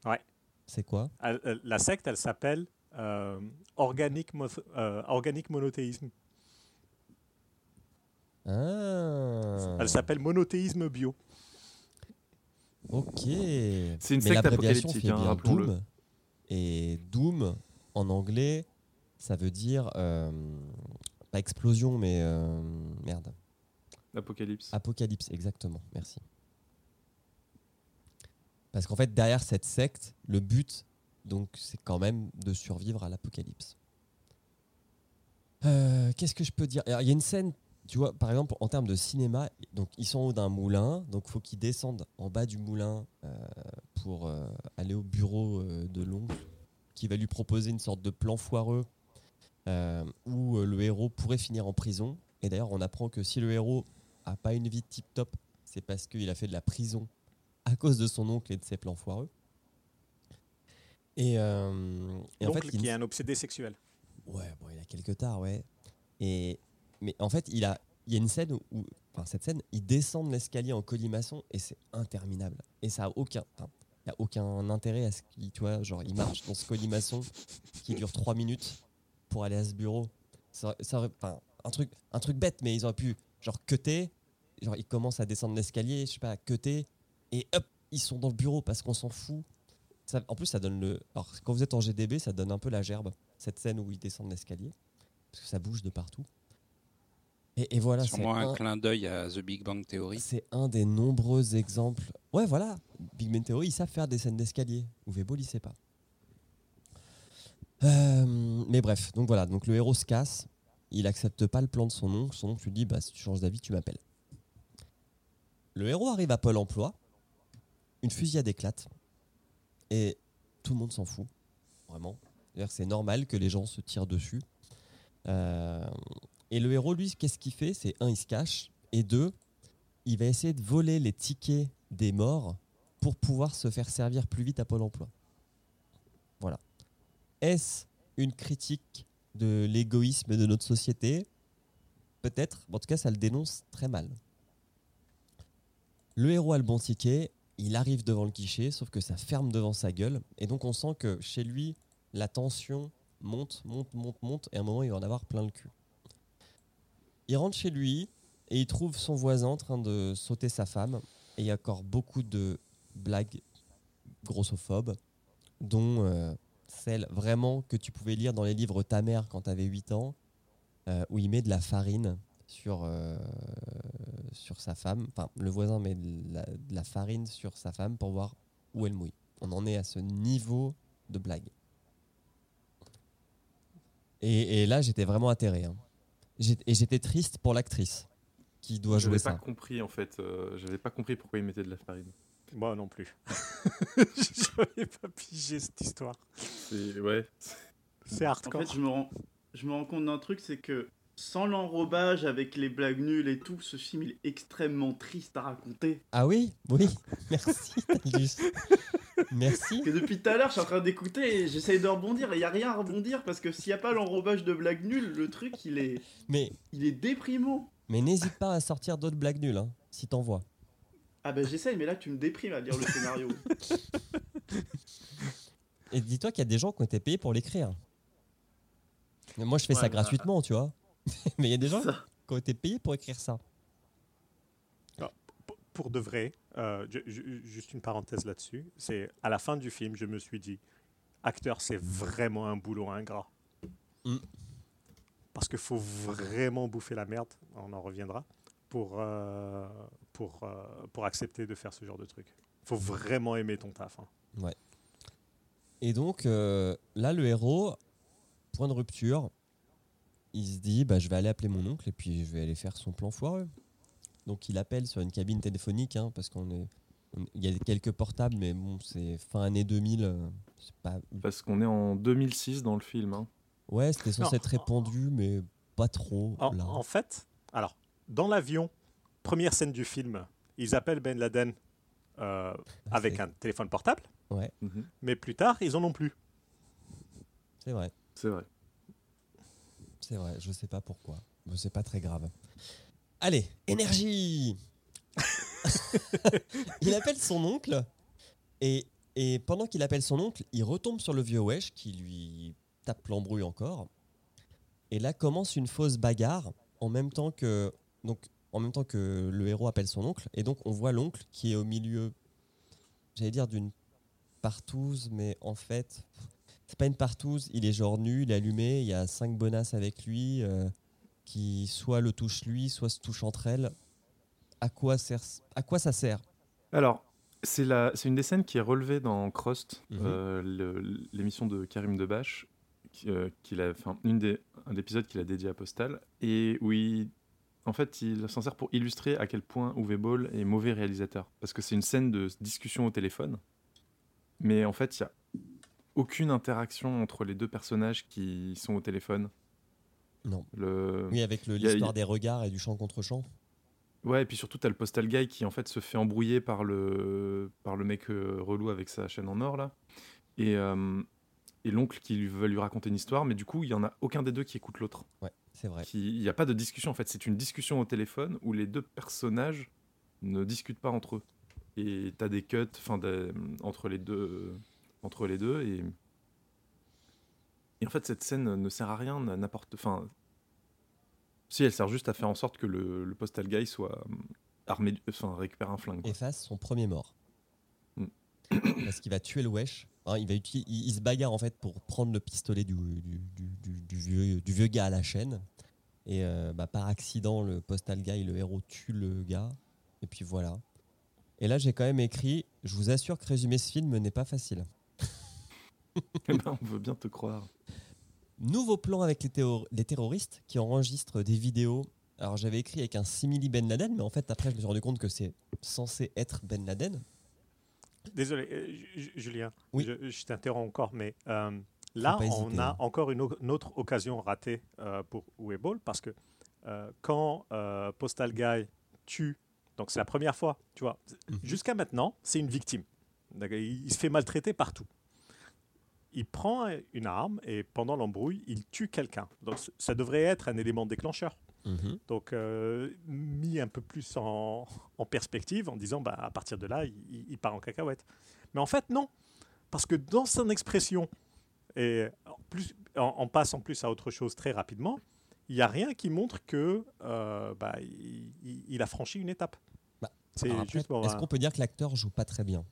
Ouais. C'est quoi? Elle- La secte, elle s'appelle euh, Organic, Mo- euh, Organic Monothéisme. Ah. Elle s'appelle Monothéisme Bio. Ok. C'est une secte apocalyptique, hein, rappelons-le. Doom. Et Doom, en anglais, ça veut dire. euh, pas explosion, mais. euh, merde. Apocalypse. Apocalypse, exactement. Merci. Parce qu'en fait, derrière cette secte, le but, donc, c'est quand même de survivre à l'apocalypse. Euh, Qu'est-ce que je peux dire? Il y a une scène tu vois, par exemple, en termes de cinéma, donc ils sont en haut d'un moulin, donc faut qu'ils descendent en bas du moulin euh, pour euh, aller au bureau euh, de l'oncle, qui va lui proposer une sorte de plan foireux où le héros pourrait finir en prison. Et d'ailleurs, on apprend que si le héros a pas une vie tip top, c'est parce qu'il a fait de la prison à cause de son oncle et de ses plans foireux. Et, et en fait, il qui est un obsédé sexuel. Ouais, bon, il a quelques tares, ouais. Et mais en fait, il a, il y a une scène où, enfin cette scène, il descend de l'escalier en colimaçon et c'est interminable. Et ça a aucun, il a aucun intérêt à ce qu'il, tu vois, genre marche dans ce colimaçon qui dure 3 minutes pour aller à ce bureau. Ça, un truc, un truc bête, mais ils auraient pu genre cutter, genre ils commencent à descendre l'escalier, je sais pas, cutter et hop, ils sont dans le bureau parce qu'on s'en fout. En plus, ça donne le. Alors, quand vous êtes en GDB, ça donne un peu la gerbe, cette scène où ils descendent l'escalier, parce que ça bouge de partout. Et, et voilà, c'est Sûrement un un, clin d'œil à The Big Bang Theory. c'est un des nombreux exemples. Ouais, voilà, Big Bang Theory, ils savent faire des scènes d'escalier. Boll, il sait pas. Euh, mais bref, donc voilà, donc le héros se casse, il accepte pas le plan de son oncle, son oncle lui dit bah si tu changes d'avis, tu m'appelles. Le héros arrive à Pôle emploi, une fusillade éclate et tout le monde s'en fout, vraiment. C'est normal que les gens se tirent dessus. Euh, et le héros, lui, qu'est-ce qu'il fait? C'est un, il se cache, et deux, il va essayer de voler les tickets des morts pour pouvoir se faire servir plus vite à Pôle emploi. Voilà. Est-ce une critique de l'égoïsme de notre société? Peut-être. En tout cas, ça le dénonce très mal. Le héros a le bon ticket, il arrive devant le guichet, sauf que ça ferme devant sa gueule. Et donc, on sent que chez lui, la tension monte, monte, monte, monte, et à un moment, il va en avoir plein le cul. Il rentre chez lui et il trouve son voisin en train de sauter sa femme. Et il y a encore beaucoup de blagues grossophobes, dont euh, celle vraiment que tu pouvais lire dans les livres Ta mère quand tu avais 8 ans, euh, où il met de la farine sur, euh, sur sa femme. Enfin, le voisin met de la, farine sur sa femme pour voir où elle mouille. On en est à ce niveau de blague. Et, et là, j'étais vraiment atterré. hein. Et j'étais triste pour l'actrice qui doit jouer J'avais pas ça. compris en fait. euh, J'avais pas compris pourquoi ils mettaient de la farine. Moi non plus. J'avais pas pigé cette histoire. C'est ouais. C'est En hardcore. fait, je me rends, je me rends compte d'un truc, c'est que sans l'enrobage avec les blagues nulles et tout, ce film il est extrêmement triste à raconter. Ah oui Oui, merci. Merci. Que depuis tout à l'heure, je suis en train d'écouter et j'essaye de rebondir et il n'y a rien à rebondir parce que s'il n'y a pas l'enrobage de blagues nulles, le truc il est, Mais, il est déprimant. mais n'hésite pas à sortir d'autres blagues nulles, hein, si t'en vois. Ah bah j'essaye, mais là tu me déprimes à lire le scénario. Et dis-toi qu'il y a des gens qui ont été payés pour l'écrire. Moi, je fais Ouais, ça bah. gratuitement, tu vois. mais il y a des gens Ça. qui ont été payés pour écrire ça. P- Pour de vrai, euh, ju- ju- juste une parenthèse là-dessus, c'est à la fin du film, je me suis dit, acteur, c'est vraiment un boulot ingrat. Mm. Parce qu'il faut vraiment bouffer la merde, on en reviendra, pour, euh, pour, euh, pour accepter de faire ce genre de truc. Il faut vraiment aimer ton taf. hein. Et donc, euh, là, le héros, point de rupture, il se dit bah, je vais aller appeler mon oncle et puis je vais aller faire son plan foireux. Donc, il appelle sur une cabine téléphonique hein, parce qu'on est. Il y a quelques portables, mais bon, c'est fin année 2000. euh, c'est pas... Parce qu'on est en 2006 dans le film. hein. Ouais, c'était censé Non. être répandu, mais pas trop. En, là. en fait, alors, dans l'avion, première scène du film, ils appellent Ben Laden euh, avec un téléphone portable, Ouais, Mhm. mais plus tard, ils en ont plus. c'est vrai. C'est vrai. C'est vrai, je sais pas pourquoi. Mais c'est pas très grave. Allez, énergie Il appelle son oncle et, et pendant qu'il appelle son oncle, il retombe sur le vieux Wesh qui lui tape l'embrouille encore. Et là commence une fausse bagarre en même temps que donc en même temps que le héros appelle son oncle et donc on voit l'oncle qui est au milieu j'allais dire d'une partouze mais en fait c'est pas une partouze, il est genre nu, il est allumé, il y a cinq bonasses avec lui euh, qui soit le touchent lui, soit se touchent entre elles. À quoi, sert, à quoi ça sert? Alors, c'est une des scènes qui est relevée dans Crust, Mhm. euh, l'émission de Karim Debache, qui, euh, qu'il a, enfin, une des, un épisode qu'il a dédié à Postal, et où il, en fait, il s'en sert pour illustrer à quel point Uwe Boll est mauvais réalisateur. Parce que c'est une scène de discussion au téléphone. Mais en fait, il n'y a aucune interaction entre les deux personnages qui sont au téléphone. Non. Le... Oui, avec a- l'histoire des regards et du chant contre chant. Ouais, et puis surtout, t'as le postal guy qui en fait se fait embrouiller par le, par le mec euh, relou avec sa chaîne en or là. Et, euh, et l'oncle qui lui- veut lui raconter une histoire, mais du coup, il y en a aucun des deux qui écoute l'autre. Ouais, c'est vrai. Il n'y a pas de discussion en fait, c'est une discussion au téléphone où les deux personnages ne discutent pas entre eux. Et t'as des cuts des- entre, les deux, entre les deux. Et, et en fait, cette scène ne sert à rien, n'a- n'apporte. Enfin, si elle sert juste à faire en sorte que le, le postal guy soit hum, armé, enfin récupère un flingue. quoi. efface son premier mort. Mm. Parce qu'il va tuer le wesh. Hein, il, va il, il se bagarre en fait pour prendre le pistolet du, du, du- du- du vieux, du vieux gars à la chaîne. Et euh, bah, par accident, le postal guy, le héros, tue le gars. Et puis voilà. Et là, j'ai quand même écrit Je vous assure que résumer ce film n'est pas facile. Eh ben, on veut bien te croire. Nouveau plan avec les, terroristes qui enregistrent des vidéos. Alors j'avais écrit avec un simili Ben Laden, mais en fait après je me suis rendu compte que c'est censé être Ben Laden. Désolé, euh, Ju- Julien, Oui. je, je t'interromps encore, mais euh, là, on hésiter, a hein. encore une, autre occasion ratée euh, pour Webull parce que euh, quand euh, Postal Guy tue, donc c'est la première fois, tu vois, Mhm. jusqu'à maintenant, c'est une victime. Il se fait maltraiter partout. Il prend une arme et pendant l'embrouille, il tue quelqu'un. Donc ça devrait être un élément déclencheur. Mhm. Donc, euh, mis un peu plus en, en perspective, en disant, bah, à partir de là, il, part en cacahuète. Mais en fait, non. Parce que dans son expression, et en, plus, en, en passe en plus à autre chose très rapidement, il n'y a rien qui montre que euh, bah, il, a franchi une étape. Bah, Est-ce un- qu'on peut dire que l'acteur joue pas très bien?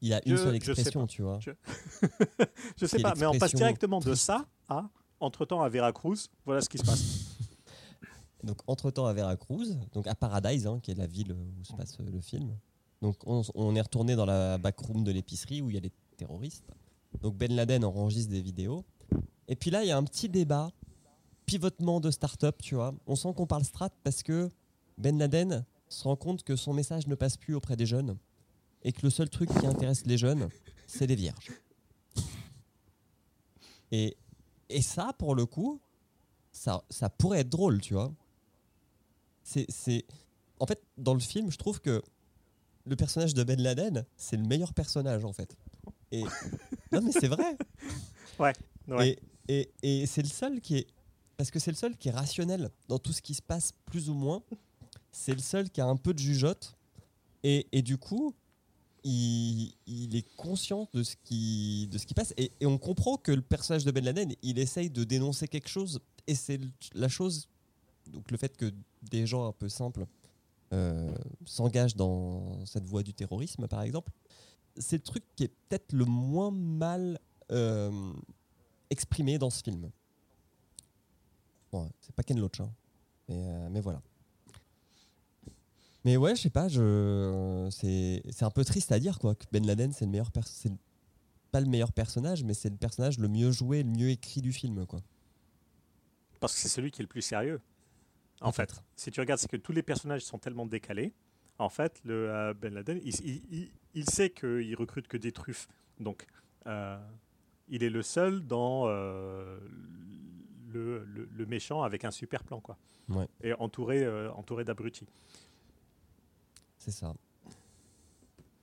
Il a une seule je expression, tu vois. Je- Je sais pas, mais on passe directement de ça à, entre-temps, à Veracruz, voilà ce qui se passe. Donc, entre-temps à Veracruz, donc à Paradise, hein, qui est la ville où se passe euh, le film. Donc, on, on est retourné dans la backroom de l'épicerie où il y a les terroristes. Donc, Ben Laden enregistre des vidéos. Et puis là, il y a un petit débat, pivotement de start-up, tu vois. On sent qu'on parle strat parce que Ben Laden se rend compte que son message ne passe plus auprès des jeunes et que le seul truc qui intéresse les jeunes, c'est les vierges. Et, et ça, pour le coup, ça, ça pourrait être drôle, tu vois. C'est, c'est... En fait, dans le film, je trouve que le personnage de Ben Laden, c'est le meilleur personnage, en fait. Et... non, mais c'est vrai. Ouais. Et, et, et c'est le seul qui est... Parce que c'est le seul qui est rationnel dans tout ce qui se passe, plus ou moins. C'est le seul qui a un peu de jugeote. Et, et du coup, il, est conscient de ce qui, de ce qui passe. Et, on comprend que le personnage de Ben Laden, il essaye de dénoncer quelque chose. Et c'est la chose. Donc le fait que des gens un peu simples euh, s'engagent dans cette voie du terrorisme, par exemple, c'est le truc qui est peut-être le moins mal euh, exprimé dans ce film. Bon, c'est pas Ken Loach, hein. mais, euh, mais voilà. Mais ouais, je sais pas, je... c'est c'est un peu triste à dire quoi, que Ben Laden c'est le meilleur perso- c'est le- pas le meilleur personnage, mais c'est le personnage le mieux joué, le mieux écrit du film quoi. Parce que c'est celui qui est le plus sérieux. En fait, si tu regardes, c'est que tous les personnages sont tellement décalés. En fait, le euh, Ben Laden, il, il- il- il sait qu'il recrute que des truffes. Donc, euh, il est le seul dans euh, le, le- le méchant avec un super plan, quoi. Ouais. Et entouré, euh, entouré d'abrutis. C'est ça.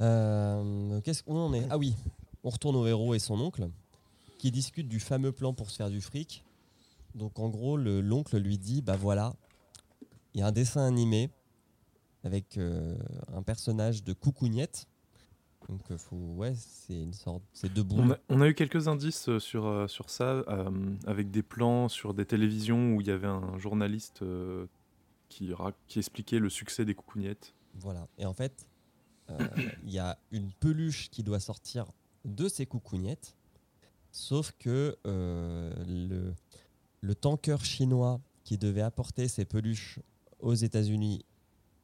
Euh, Qu'est-ce qu'on en est? Ah oui, on retourne au héros et son oncle qui discutent du fameux plan pour se faire du fric. Donc en gros, le- l'oncle lui dit bah voilà, il y a un dessin animé avec euh, un personnage de coucougnette. Donc euh, faut ouais, c'est une sorte, c'est deux On a, on a eu quelques indices sur, sur ça, avec des plans sur des télévisions où il y avait un journaliste qui, qui expliquait le succès des coucougnettes. Voilà. Et en fait, euh, il y a une peluche qui doit sortir de ces coucougnettes. Sauf que euh, le, le tanker chinois qui devait apporter ces peluches aux États-Unis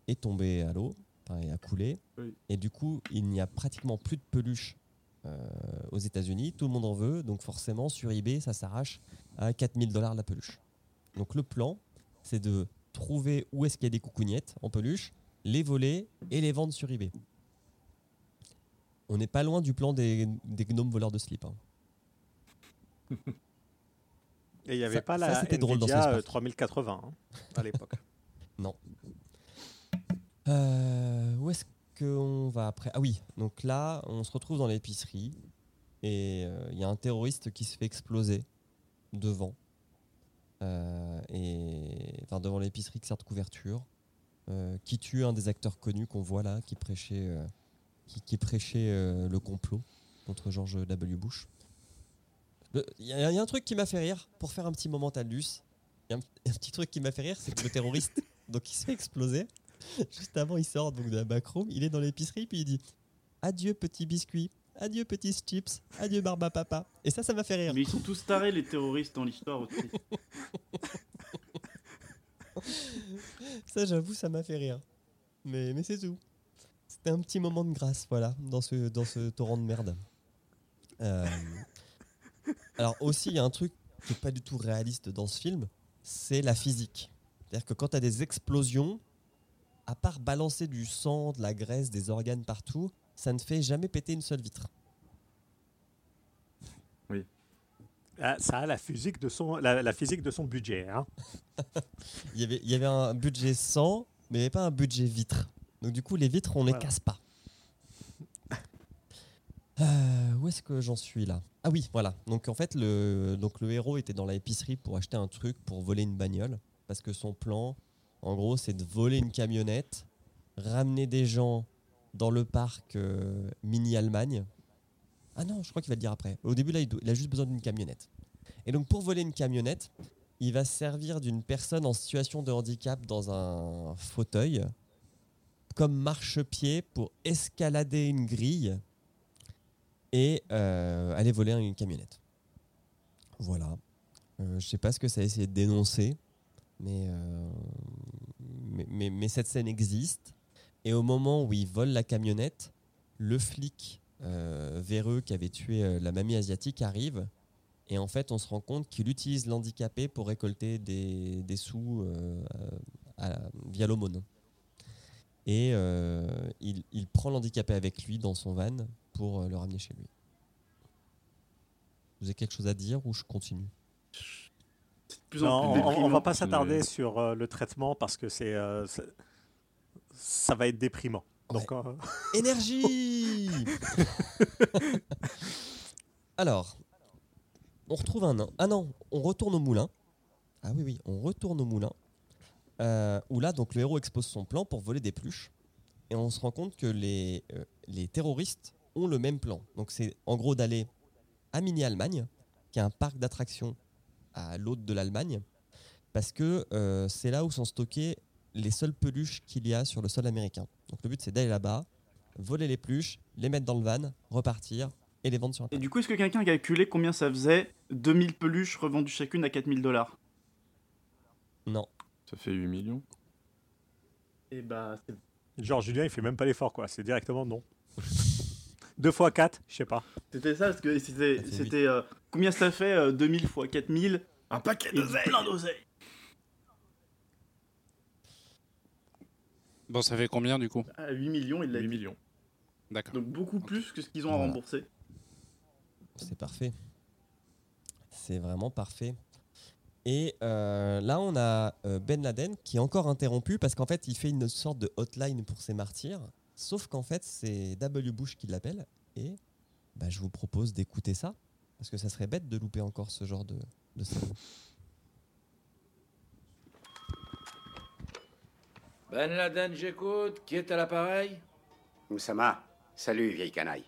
est tombé à l'eau, enfin, a coulé. Oui. Et du coup, il n'y a pratiquement plus de peluches euh, aux États-Unis. Tout le monde en veut. Donc forcément, sur eBay, ça s'arrache à 4000 dollars la peluche. Donc le plan, c'est de trouver où est-ce qu'il y a des coucougnettes en peluche, les voler et les vendre sur eBay. On n'est pas loin du plan des, des gnomes voleurs de slip. hein. Et il n'y avait Ça- pas ça, la c'était drôle dans Nvidia South euh, Park. 3080 hein, à l'époque. Euh, où est-ce qu'on va après? Ah oui, donc là, on se retrouve dans l'épicerie et euh, il y a un terroriste qui se fait exploser devant. Euh, et, enfin, devant l'épicerie qui sert de couverture, euh, qui tue un des acteurs connus qu'on voit là, qui prêchait, euh, qui, qui prêchait euh, le complot contre George W. Bush. Il y, a il y a un truc qui m'a fait rire, pour faire un petit moment Taldus. Il y a un, un petit truc qui m'a fait rire, c'est que le terroriste, donc il se fait exploser. Juste avant, il sort donc de la backroom, il est dans l'épicerie, puis il dit Adieu petit biscuit, adieu petits chips, adieu barba papa. Et ça, ça m'a fait rire. Mais ils sont tous tarés, les terroristes, dans l'histoire aussi. Ça, j'avoue, ça m'a fait rire. Mais, mais c'est tout. C'était un petit moment de grâce, voilà, dans ce, dans ce torrent de merde. Euh, Alors aussi, il y a un truc qui n'est pas du tout réaliste dans ce film, c'est la physique. C'est-à-dire que quand tu as des explosions, à part balancer du sang, de la graisse, des organes partout, ça ne fait jamais péter une seule vitre. Ah, ça a la physique de son, la, la physique de son budget. Hein. Il y avait, il y avait un budget 100, mais il n'y avait pas un budget vitre. Donc du coup, les vitres, on ne les casse pas. Euh, où est-ce que j'en suis là? Ah oui, voilà. Donc en fait, le, donc, le héros était dans la épicerie pour acheter un truc pour voler une bagnole. Parce que son plan, en gros, c'est de voler une camionnette, ramener des gens dans le parc euh, mini-Allemagne. Ah non, je crois qu'il va le dire après. Au début, là, il, doit- il a juste besoin d'une camionnette. Et donc pour voler une camionnette, il va se servir d'une personne en situation de handicap dans un fauteuil comme marchepied pour escalader une grille et euh, aller voler une camionnette. Voilà. Euh, je sais pas ce que ça a essayé de dénoncer, mais, euh, mais, mais- cette scène existe. Et au moment où il vole la camionnette, le flic euh, véreux qui avait tué la mamie asiatique arrive. Et en fait, on se rend compte qu'il utilise l'handicapé pour récolter des, des sous euh, à- via l'aumône. Et euh, il, il prend l'handicapé avec lui dans son van pour euh, le ramener chez lui. Vous avez quelque chose à dire ou je continue? Non, on, plus on- on déprimant. va pas s'attarder mais- sur euh, le traitement parce que c'est, euh, ça va être déprimant. Donc, euh, Énergie Alors, on retrouve un... Ah non, on retourne au moulin. Ah oui, oui, on retourne au moulin. euh, où là, donc, le héros expose son plan pour voler des pluches. Et on se rend compte que les, euh, terroristes ont le même plan. Donc c'est en gros d'aller à Mini-Allemagne, qui est un parc d'attractions à l'autre de l'Allemagne, parce que euh, c'est là où sont stockées les seules peluches qu'il y a sur le sol américain. Donc le but c'est d'aller là-bas, voler les peluches, les mettre dans le van, repartir et les vendre sur Et Internet. du coup, est-ce que quelqu'un a calculé combien ça faisait 2000 peluches revendues chacune à 4000 dollars Non. Ça fait 8 millions. Et bah, c'est genre, Julien, il fait même pas l'effort, quoi. C'est directement non. Deux fois 4, je sais pas. C'était ça, parce que c'était. C'était euh, combien ça fait euh, 2000 fois 4000 Un paquet Et d'oseille plein d'oseille Bon, ça fait combien du coup? À 8 millions, il l'a 8 dit. millions. D'accord. Donc beaucoup plus que ce qu'ils ont à rembourser. C'est parfait. C'est vraiment parfait. Et euh, là, on a euh, Ben Laden qui est encore interrompu parce qu'en fait, il fait une sorte de hotline pour ses martyrs. Sauf qu'en fait, c'est W. Bush qui l'appelle. Et bah, je vous propose d'écouter ça. Parce que ça serait bête de louper encore ce genre de, de scène. Ben Laden, j'écoute. Qui est à l'appareil? Oussama, salut vieille canaille.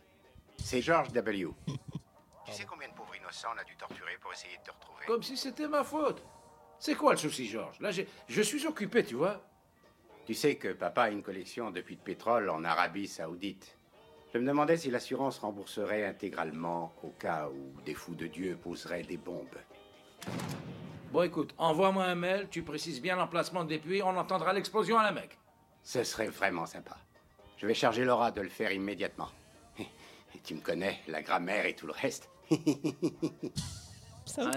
C'est George W. tu sais combien de pauvres innocents on a dû torturer pour essayer de te retrouver? Comme si c'était ma faute. C'est quoi le souci, Georges? Là, j'ai- je suis occupé, tu vois. Tu sais que papa a une collection de puits de pétrole en Arabie Saoudite. Je me demandais si l'assurance rembourserait intégralement au cas où des fous de Dieu poseraient des bombes. Bon, écoute, envoie-moi un mail, tu précises bien l'emplacement des puits, on entendra l'explosion à la Mecque. Ce serait vraiment sympa. Je vais charger Laura de le faire immédiatement. Et tu me connais, la grammaire et tout le reste. Ça.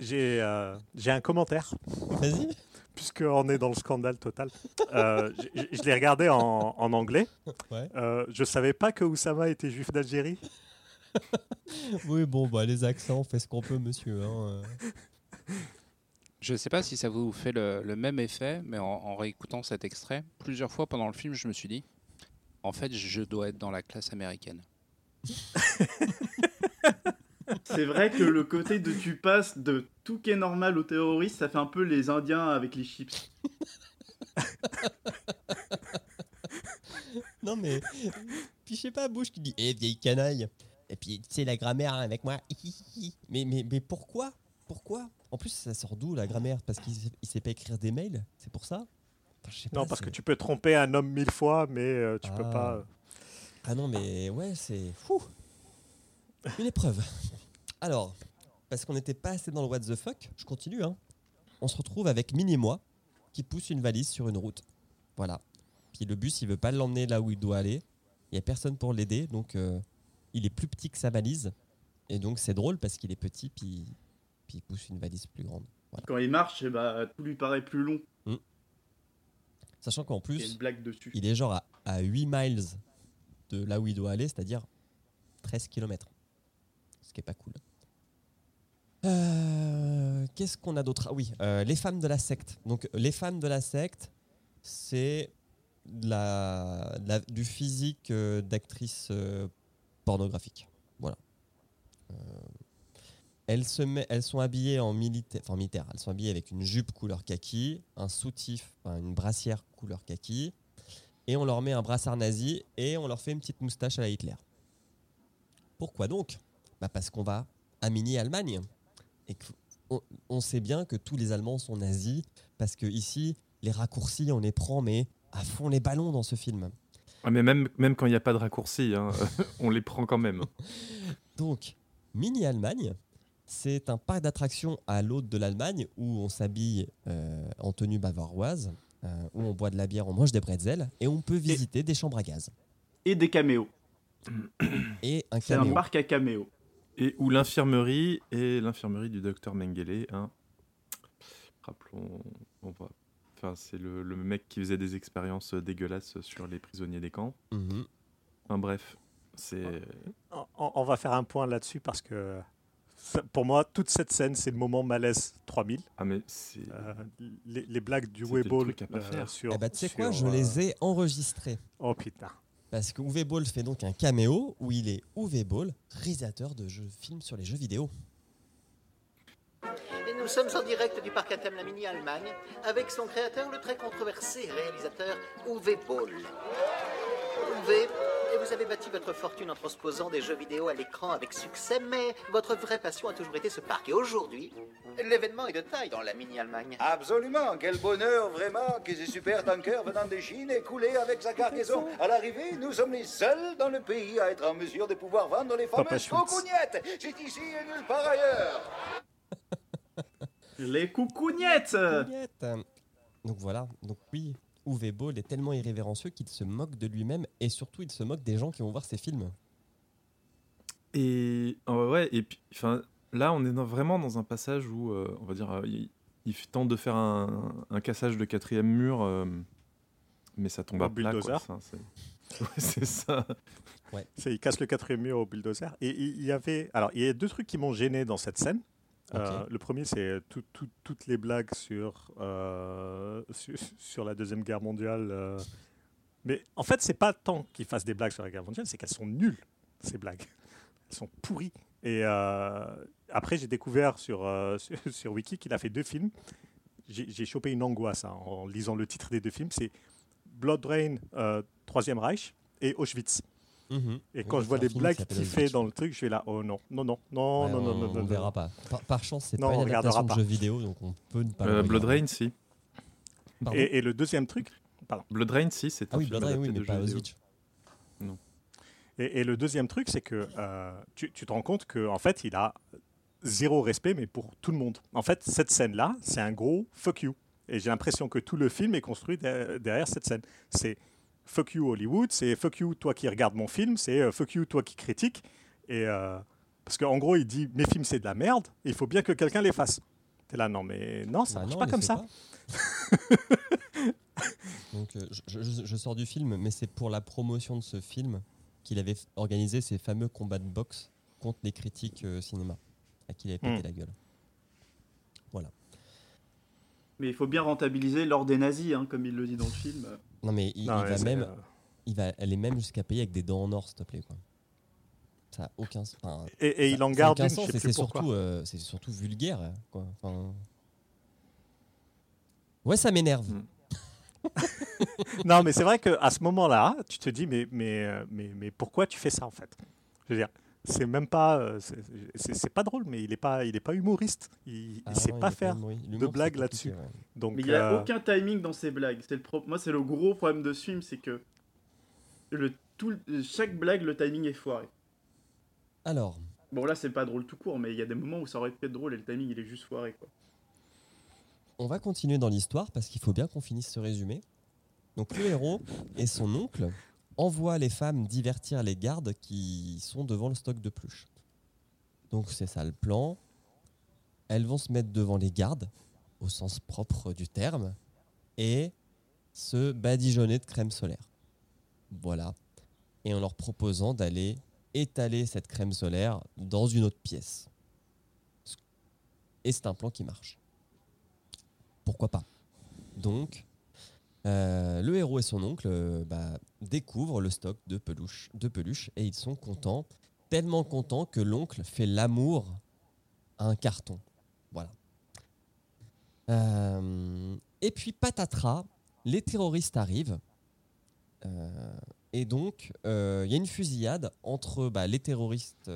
J'ai- euh, j'ai un commentaire, Vas-y. puisqu'on est dans le scandale total. Euh, je l'ai regardé en, en anglais. Ouais. Euh, je savais pas que Oussama était juif d'Algérie. Oui, bon, bah, les accents, on fait ce qu'on peut, monsieur. hein, euh. Je ne sais pas si ça vous fait le, le même effet, mais en, en réécoutant cet extrait, plusieurs fois pendant le film, je me suis dit, en fait, je dois être dans la classe américaine. C'est vrai que le côté de tu passes de tout qui est normal aux terroristes, ça fait un peu les Indiens avec les chips. Non, mais. Puis je sais pas, Bush qui dit Eh, vieille canaille. Et puis, tu sais, la grammaire hein, avec moi. mais, mais, mais pourquoi? Pourquoi? En plus, ça sort d'où la grammaire? Parce qu'il sait- il sait pas écrire des mails C'est pour ça? Enfin, je sais Non, parce que tu peux tromper un homme mille fois, mais euh, tu peux Ah. pas. Ah non, mais ouais, c'est. Fou Une épreuve. Alors, parce qu'on n'était pas assez dans le what the fuck, je continue. Hein. On se retrouve avec Mini et moi qui pousse une valise sur une route. Voilà. Puis le bus, il veut pas l'emmener là où il doit aller. Il y a personne pour l'aider, donc euh, il est plus petit que sa valise. Et donc c'est drôle parce qu'il est petit, puis, puis il pousse une valise plus grande. Voilà. Quand il marche, eh bah, tout lui paraît plus long. Sachant qu'en Il y a plus, une blague dessus. il est genre à, à 8 miles de là où il doit aller, c'est-à-dire 13 km. Ce qui est pas cool. Euh, Qu'est-ce qu'on a d'autre? Ah oui, euh, les femmes de la secte. Donc les femmes de la secte, c'est la, du physique euh, d'actrices euh, pornographiques. Voilà. Elles, se met- elles sont habillées en militaire, militaire. Elles sont habillées avec une jupe couleur kaki, un soutif, une brassière couleur kaki, et on leur met un brassard nazi et on leur fait une petite moustache à la Hitler. Pourquoi donc? Bah Parce qu'on va à mini-Allemagne. Et on sait bien que tous les Allemands sont nazis, parce que ici, les raccourcis, on les prend, mais à fond les ballons dans ce film. Ah, mais même, même quand il n'y a pas de raccourci, hein, on les prend quand même. Donc, Mini Allemagne, c'est un parc d'attractions à l'autre de l'Allemagne où on s'habille euh, en tenue bavaroise, euh, où on boit de la bière, on mange des bretzels et on peut visiter des chambres à gaz. Et des caméos. Et un C'est un parc à caméos. Et où l'infirmerie est l'infirmerie du docteur Mengele. Hein. Rappelons, on va. Enfin, c'est le, le mec qui faisait des expériences dégueulasses sur les prisonniers des camps. Mhm. Enfin, bref, c'est. On, on va faire un point là-dessus parce que ça- pour moi, toute cette scène, c'est le moment malaise 3000. Ah, mais c'est. Euh, les, les blagues du pas faire. sur. Eh bah, tu sais quoi, je sur, les euh, ai enregistrés. Oh putain. Parce que Uwe Ball fait donc un caméo où il est Uwe Ball, réalisateur de jeux, films sur les jeux vidéo. Et nous sommes en direct du parc à thème La Mini Allemagne avec son créateur, le très controversé réalisateur Uwe Boll. Uwe, vous avez bâti votre fortune en transposant des jeux vidéo à l'écran avec succès, mais votre vraie passion a toujours été ce parc. Et aujourd'hui, l'événement est de taille dans la Mini Allemagne. Absolument, quel bonheur vraiment que ces super tankers venant de Chine aient coulé avec sa cargaison. À l'arrivée, nous sommes les seuls dans le pays à être en mesure de pouvoir vendre les fameuses cocognettes. C'est ici et nulle part ailleurs. Les coucougnettes. Donc voilà, donc oui, Uwe Ball est tellement irrévérencieux qu'il se moque de lui-même et surtout il se moque des gens qui vont voir ses films. Et euh, ouais, et puis, enfin, là, on est dans- vraiment dans un passage où, euh, on va dire, euh, il, il tente de faire un, un cassage de quatrième mur, euh, mais ça tombe Au à plat. c'est ouais, c'est ça. C'est, il casse le quatrième mur au bulldozer. Et il il y avait. Alors, il y a deux trucs qui m'ont gêné dans cette scène. Euh, le premier, c'est tout- tout- toutes les blagues sur, euh, sur, la Deuxième Guerre mondiale. euh. Mais en fait, c'est pas tant qu'ils fassent des blagues sur la guerre mondiale, c'est qu'elles sont nulles, ces blagues. Elles sont pourries. Et après, j'ai découvert sur, sur, sur Wiki qu'il a fait deux films. J'ai, chopé une angoisse hein, en lisant le titre des deux films. C'est Blood Rain, Troisième Reich, et Auschwitz. Mhm. Et Oui, quand je c'est vois qui blagues Auschwitz. fait dans le truc, je suis là, oh non, non, non, non, Ouais, non, non, on, non, on non, verra non. pas. Par, par chance, c'est Non, pas une adaptation de jeu vidéo, donc on peut ne pas. le Euh, Blood. Rain, si. Pardon Et, et le deuxième truc, Blood Rain, si, c'est Ah un oui, film Blood Rain, oui, mais de pas. Auschwitz. et, et le deuxième truc, c'est que euh, tu, tu te rends compte qu'en fait, il a zéro respect, mais pour tout le monde. En fait, cette scène-là, c'est un gros fuck you. Et j'ai l'impression que tout le film est construit de- derrière cette scène. C'est fuck you Hollywood, c'est fuck you toi qui regardes mon film, c'est euh, fuck you toi qui critique. Et, euh, Parce qu'en gros, il dit mes films c'est de la merde, et il faut bien que quelqu'un les fasse. T'es là, non, mais non, ça Bah marche non, pas comme ça. Donc euh, je, je- je sors du film, mais c'est pour la promotion de ce film qu'il avait organisé ces fameux combats de boxe contre les critiques euh, cinéma, à qui il avait pété Hmm. la gueule. Voilà. Mais il faut bien rentabiliser l'ordre des nazis, hein, comme il le dit dans le film. Non mais il, Non, il mais va même, euh, il va, est même jusqu'à payer avec des dents en or, s'il te plaît quoi. Ça a aucun sens. enfin, Et, et ça- il en garde une, sens, c'est surtout, euh, c'est surtout vulgaire quoi. Enfin, ouais, ça m'énerve. Mm. non, mais c'est vrai qu'à ce moment-là, tu te dis, mais, mais, euh, mais, mais pourquoi tu fais ça en fait? Je veux dire, c'est même pas, euh, c'est- pas drôle, mais il est pas, il est pas humoriste. Il, il Ah sait non, pas il faire de blagues là-dessus. ouais. Donc, Mais il n'y a euh, aucun timing dans ces blagues. C'est le pro- Moi, c'est le gros problème de ce film, c'est que le, tout, chaque blague, le timing est foiré. Alors, Bon, là, c'est pas drôle tout court, mais il y a des moments où ça aurait pu être drôle et le timing, il est juste foiré, quoi. On va continuer dans l'histoire parce qu'il faut bien qu'on finisse ce résumé. Donc le héros et son oncle envoient les femmes divertir les gardes qui sont devant le stock de pluches. Donc c'est ça le plan. Elles vont se mettre devant les gardes, au sens propre du terme, et se badigeonner de crème solaire. Voilà. Et en leur proposant d'aller étaler cette crème solaire dans une autre pièce. Et c'est un plan qui marche pourquoi pas? Donc, euh, le héros et son oncle euh, bah, découvrent le stock de peluches, de peluches et ils sont contents, tellement contents que l'oncle fait l'amour à un carton. Voilà. Euh, et puis patatras, les terroristes arrivent. Et donc, il y a une fusillade entre bah, les terroristes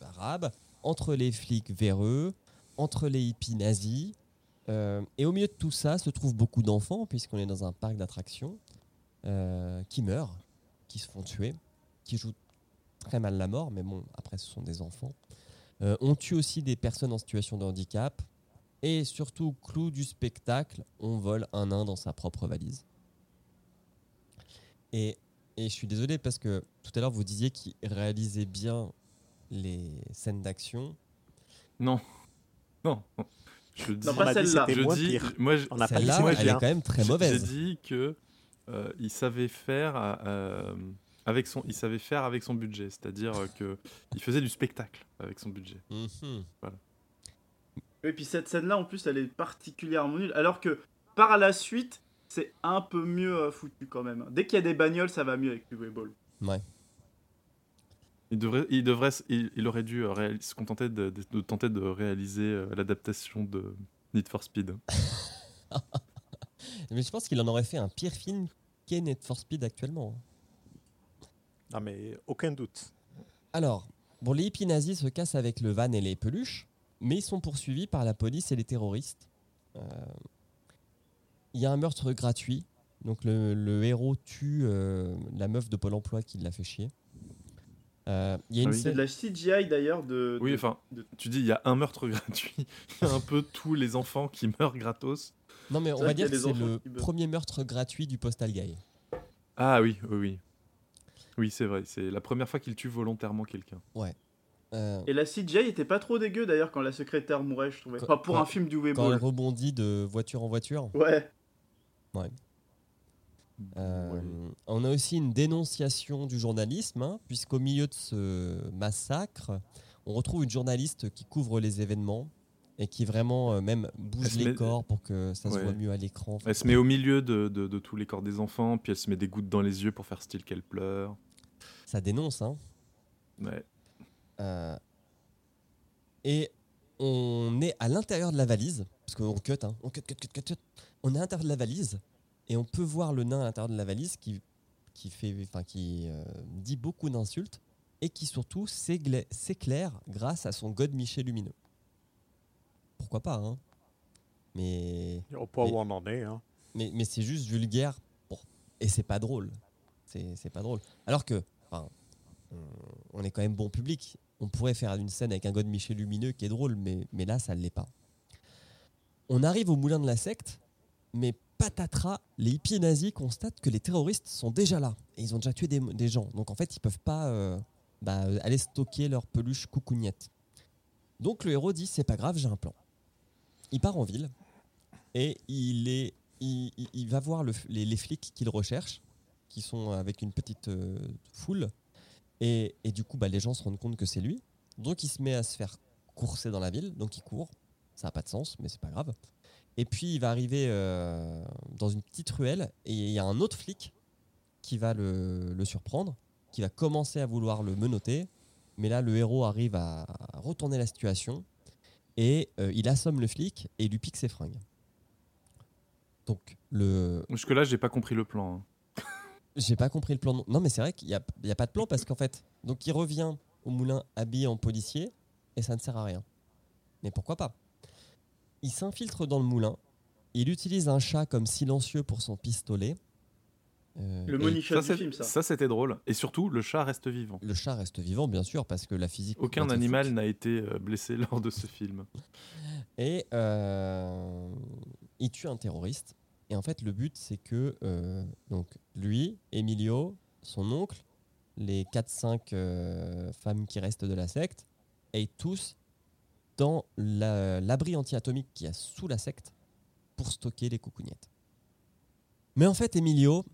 arabes, entre les flics véreux, entre les hippies nazis. Euh, et au milieu de tout ça se trouvent beaucoup d'enfants, puisqu'on est dans un parc d'attractions, euh, qui meurent, qui se font tuer, qui jouent très mal la mort, mais bon, après ce sont des enfants. Euh, on tue aussi des personnes en situation de handicap. Et surtout, clou du spectacle, on vole un nain dans sa propre valise. Et, et je suis désolé parce que tout à l'heure vous disiez qu'il réalisait bien les scènes d'action. Non. Non. Non. Je dis, Non, pas a celle-là. je moins dis, pire. moi, je- On n'a pas dit moins elle est quand même très mauvaise. J'ai dit que euh, il savait faire euh, avec son, il savait faire avec son budget, c'est-à-dire euh, que il faisait du spectacle avec son budget. Mhm. Et puis cette scène-là, en plus, elle est particulièrement nulle. Alors que par la suite, c'est un peu mieux euh, foutu quand même. Dès qu'il y a des bagnoles, ça va mieux avec UV Ball. Ouais. Il devrait, il devrait, s- il, il aurait dû euh, se contenter de, de- de tenter de réaliser euh, l'adaptation de Need for Speed. Mais je pense qu'il en aurait fait un pire film qu'est Need for Speed actuellement. Non, mais aucun doute. Alors, bon, les hippies nazis se cassent avec le van et les peluches, mais ils sont poursuivis par la police et les terroristes. Euh, Il y a un meurtre gratuit. Donc le, le héros tue euh, la meuf de Pôle Emploi qui l'a fait chier. Euh, Il y a une Ah oui. C'est scène- de la CGI d'ailleurs de. Oui, enfin, de- tu dis il y a un meurtre gratuit, il y a un peu tous les enfants qui meurent gratos. Non mais on va dire que c'est le premier meurtre gratuit du Postal Guy. Ah oui, oui, oui. Oui, c'est vrai, c'est la première fois qu'il tue volontairement quelqu'un. Euh, Et la CGI était pas trop dégueu d'ailleurs quand la secrétaire mourait, je trouvais. Quand- Enfin, pour quand- un film du quand elle rebondit de voiture en voiture. Ouais. Euh, Ouais. On a aussi une dénonciation du journalisme, hein, puisqu'au milieu de ce massacre, on retrouve une journaliste qui couvre les événements et qui vraiment euh, même bouge se les met- corps pour que ça se Ouais. voit mieux à l'écran. Elle se met au milieu de, de- de tous les corps des enfants, puis elle se met des gouttes dans les yeux pour faire style qu'elle pleure. Ça dénonce. Hein. Ouais. Euh, et on est à l'intérieur de la valise, parce qu'on cut, hein, on cut, cut, cut, cut, cut. On est à l'intérieur de la valise et on peut voir le nain à l'intérieur de la valise qui, qui, fait, enfin, qui euh, dit beaucoup d'insultes et qui surtout s'éclaire grâce à son godemiché lumineux. Pourquoi pas, hein Mais, point Mais- où on en est. Hein. mais, mais c'est juste vulgaire bon, et c'est pas drôle. C'est pas drôle. Alors que, enfin, on- on est quand même bon public. On pourrait faire une scène avec un god Michel lumineux qui est drôle, mais, mais là, ça ne l'est pas. On arrive au moulin de la secte, mais patatras, les hippies nazis constatent que les terroristes sont déjà là. Et ils ont déjà tué des, gens. Donc en fait, ils peuvent pas euh, bah, euh, aller stocker leur peluche coucougnette. Donc le héros dit c'est pas grave, j'ai un plan. Il part en ville et il, est, va voir les, flics qu'il recherche, qui sont avec une petite euh, foule. Et, et du coup, bah, les gens se rendent compte que c'est lui. Donc il se met à se faire courser dans la ville. Donc il court. Ça n'a pas de sens, mais c'est pas grave. Et puis il va arriver euh, dans une petite ruelle et il y a un autre flic qui va le, le surprendre, qui va commencer à vouloir le menotter. Mais là, le héros arrive à, à retourner la situation et euh, il assomme le flic et il lui pique ses fringues. Donc le, Jusque-là, j'ai pas compris le plan. hein. j'ai pas compris le plan. Non, non mais c'est vrai qu'il n'y a pas de plan parce qu'en fait, donc il revient au moulin habillé en policier et ça ne sert à rien. Mais pourquoi pas? Il s'infiltre dans le moulin. Il utilise un chat comme silencieux pour son pistolet. Euh, Le money shot Ça, du film, ça. ça, c'était drôle. Et surtout, le chat reste vivant. Le chat reste vivant, bien sûr, parce que la physique. Aucun animal n'a été euh, blessé lors de ce film. Et euh, il tue un terroriste. Et en fait, le but, c'est que euh, donc lui, Emilio, son oncle, les 4-5 euh, femmes qui restent de la secte, aillent tous dans la- l'abri anti-atomique qu'il y a sous la secte pour stocker les coucougnettes. Mais en fait, Emilio,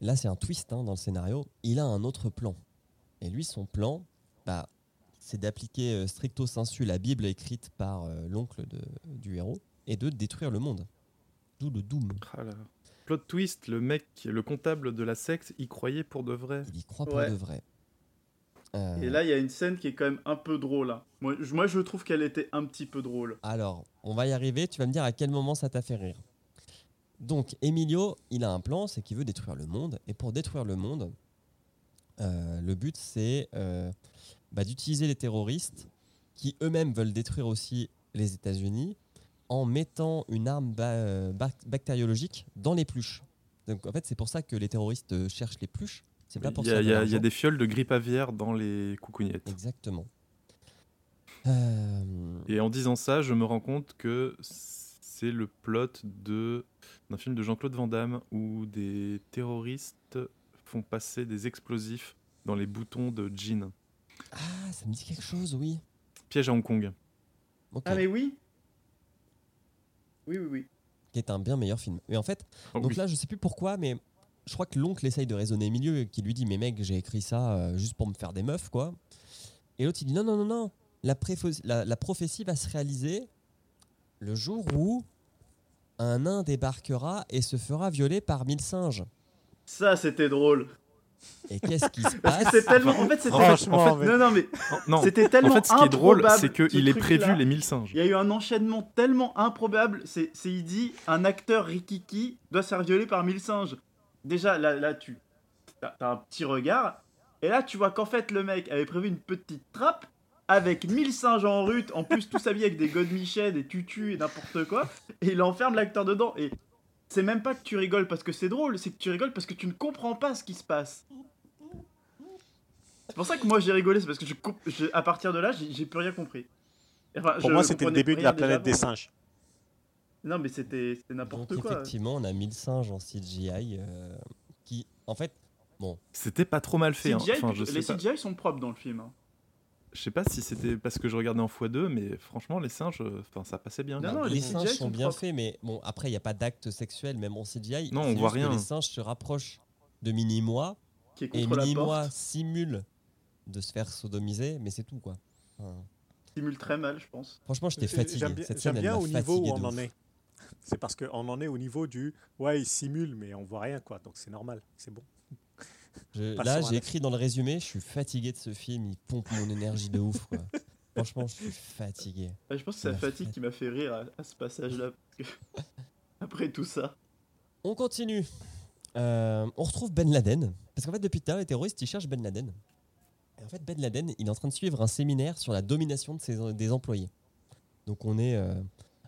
là c'est un twist hein, dans le scénario, il a un autre plan. Et lui, son plan, bah, c'est d'appliquer euh, stricto sensu la Bible écrite par euh, l'oncle du héros et de détruire le monde. D'où le Doom. Ah là. Plot twist, le mec, le comptable de la secte, y croyait pour de vrai. Il y croit pour de vrai. Euh, Et là, il y a une scène qui est quand même un peu drôle. hein. Moi, je, moi, je trouve qu'elle était un petit peu drôle. Alors, on va y arriver. Tu vas me dire à quel moment ça t'a fait rire. Donc, Emilio, il a un plan, c'est qu'il veut détruire le monde. Et pour détruire le monde, euh, le but, c'est euh, bah, d'utiliser les terroristes qui eux-mêmes veulent détruire aussi les États-Unis en mettant une arme ba- bac- bactériologique dans les pluches. Donc, en fait, c'est pour ça que les terroristes cherchent les pluches. C'est pas pour Il y, a, ça. il y a- il y a des fioles de grippe aviaire dans les coucougnettes. Exactement. Euh, Et en disant ça, je me rends compte que c'est le plot de d'un film de Jean-Claude Van Damme où des terroristes font passer des explosifs dans les boutons de jeans. Ah, ça me dit quelque chose, oui. Piège à Hong Kong. Ok. Ah, mais oui Oui, oui, oui. qui est un bien meilleur film. Et en fait, Oh donc oui. là, je sais plus pourquoi, mais je crois que l'oncle essaye de raisonner milieu, qui lui dit Mais mec, j'ai écrit ça euh, juste pour me faire des meufs, quoi. Et l'autre, il dit Non, non, non, non, la, préfo- la, la prophétie va se réaliser le jour où un nain débarquera et se fera violer par mille singes. Ça, c'était drôle. Et qu'est-ce qui se passe c'est tellement. En fait, c'était. Franchement, en fait- mais- Non, non, mais Non, c'était tellement. en fait, ce qui est drôle, c'est ce qu'il est prévu les mille singes. Il y a eu un enchaînement tellement improbable. C'est il dit un acteur rikiki doit se faire violer par mille singes. Déjà, là, là tu t'as, t'as un petit regard. Et là, tu vois qu'en fait, le mec avait prévu une petite trappe avec mille singes en rut. En plus, tous habillés avec des godemichets, des tutus et n'importe quoi. Et il enferme l'acteur dedans. Et c'est même pas que tu rigoles parce que c'est drôle, c'est que tu rigoles parce que tu ne comprends pas ce qui se passe. C'est pour ça que moi j'ai rigolé, c'est parce que je, à partir de là, j'ai, plus rien compris. Enfin, Pour je moi, c'était le début de la planète des singes. Non, mais c'était n'importe quoi. effectivement, on a 1000 singes en CGI euh, qui, en fait, bon, C'était pas trop mal fait. hein. CGI, Enfin, je les sais pas. CGI sont propres dans le film. hein. Je sais pas si c'était parce que je regardais en x2, mais franchement, les singes, euh, enfin, ça passait bien. Non, les, les singes CGI sont sont bien propres. faits, mais bon, après, il n'y a pas d'acte sexuel, même en CGI. Non, on voit que rien. Les singes se rapprochent de Mini-Moi, Qui est et contre la Mini-Moi porte. simule de se faire sodomiser, mais c'est tout, quoi. Enfin, Simule très mal, je pense. franchement, j'étais fatigué. J'aime bien, Cette scène, elle bien m'a au niveau fatigué où de on ouf. en est. C'est parce qu'on en est au niveau du ouais, il simule, mais on voit rien, quoi. Donc c'est normal, c'est bon. Je- là, j'ai écrit dans le résumé, je suis fatigué de ce film, il pompe mon énergie de ouf, quoi. Franchement, je suis fatigué. Je pense que c'est la fatigue fait- qui m'a fait rire à, à ce passage-là. parce que Après tout ça. On continue. Euh, on retrouve Ben Laden. Parce qu'en fait, depuis tout à l'heure, les terroristes, ils cherchent Ben Laden. Et en fait, Ben Laden, il est en train de suivre un séminaire sur la domination de ses, des employés. Donc, on est. euh,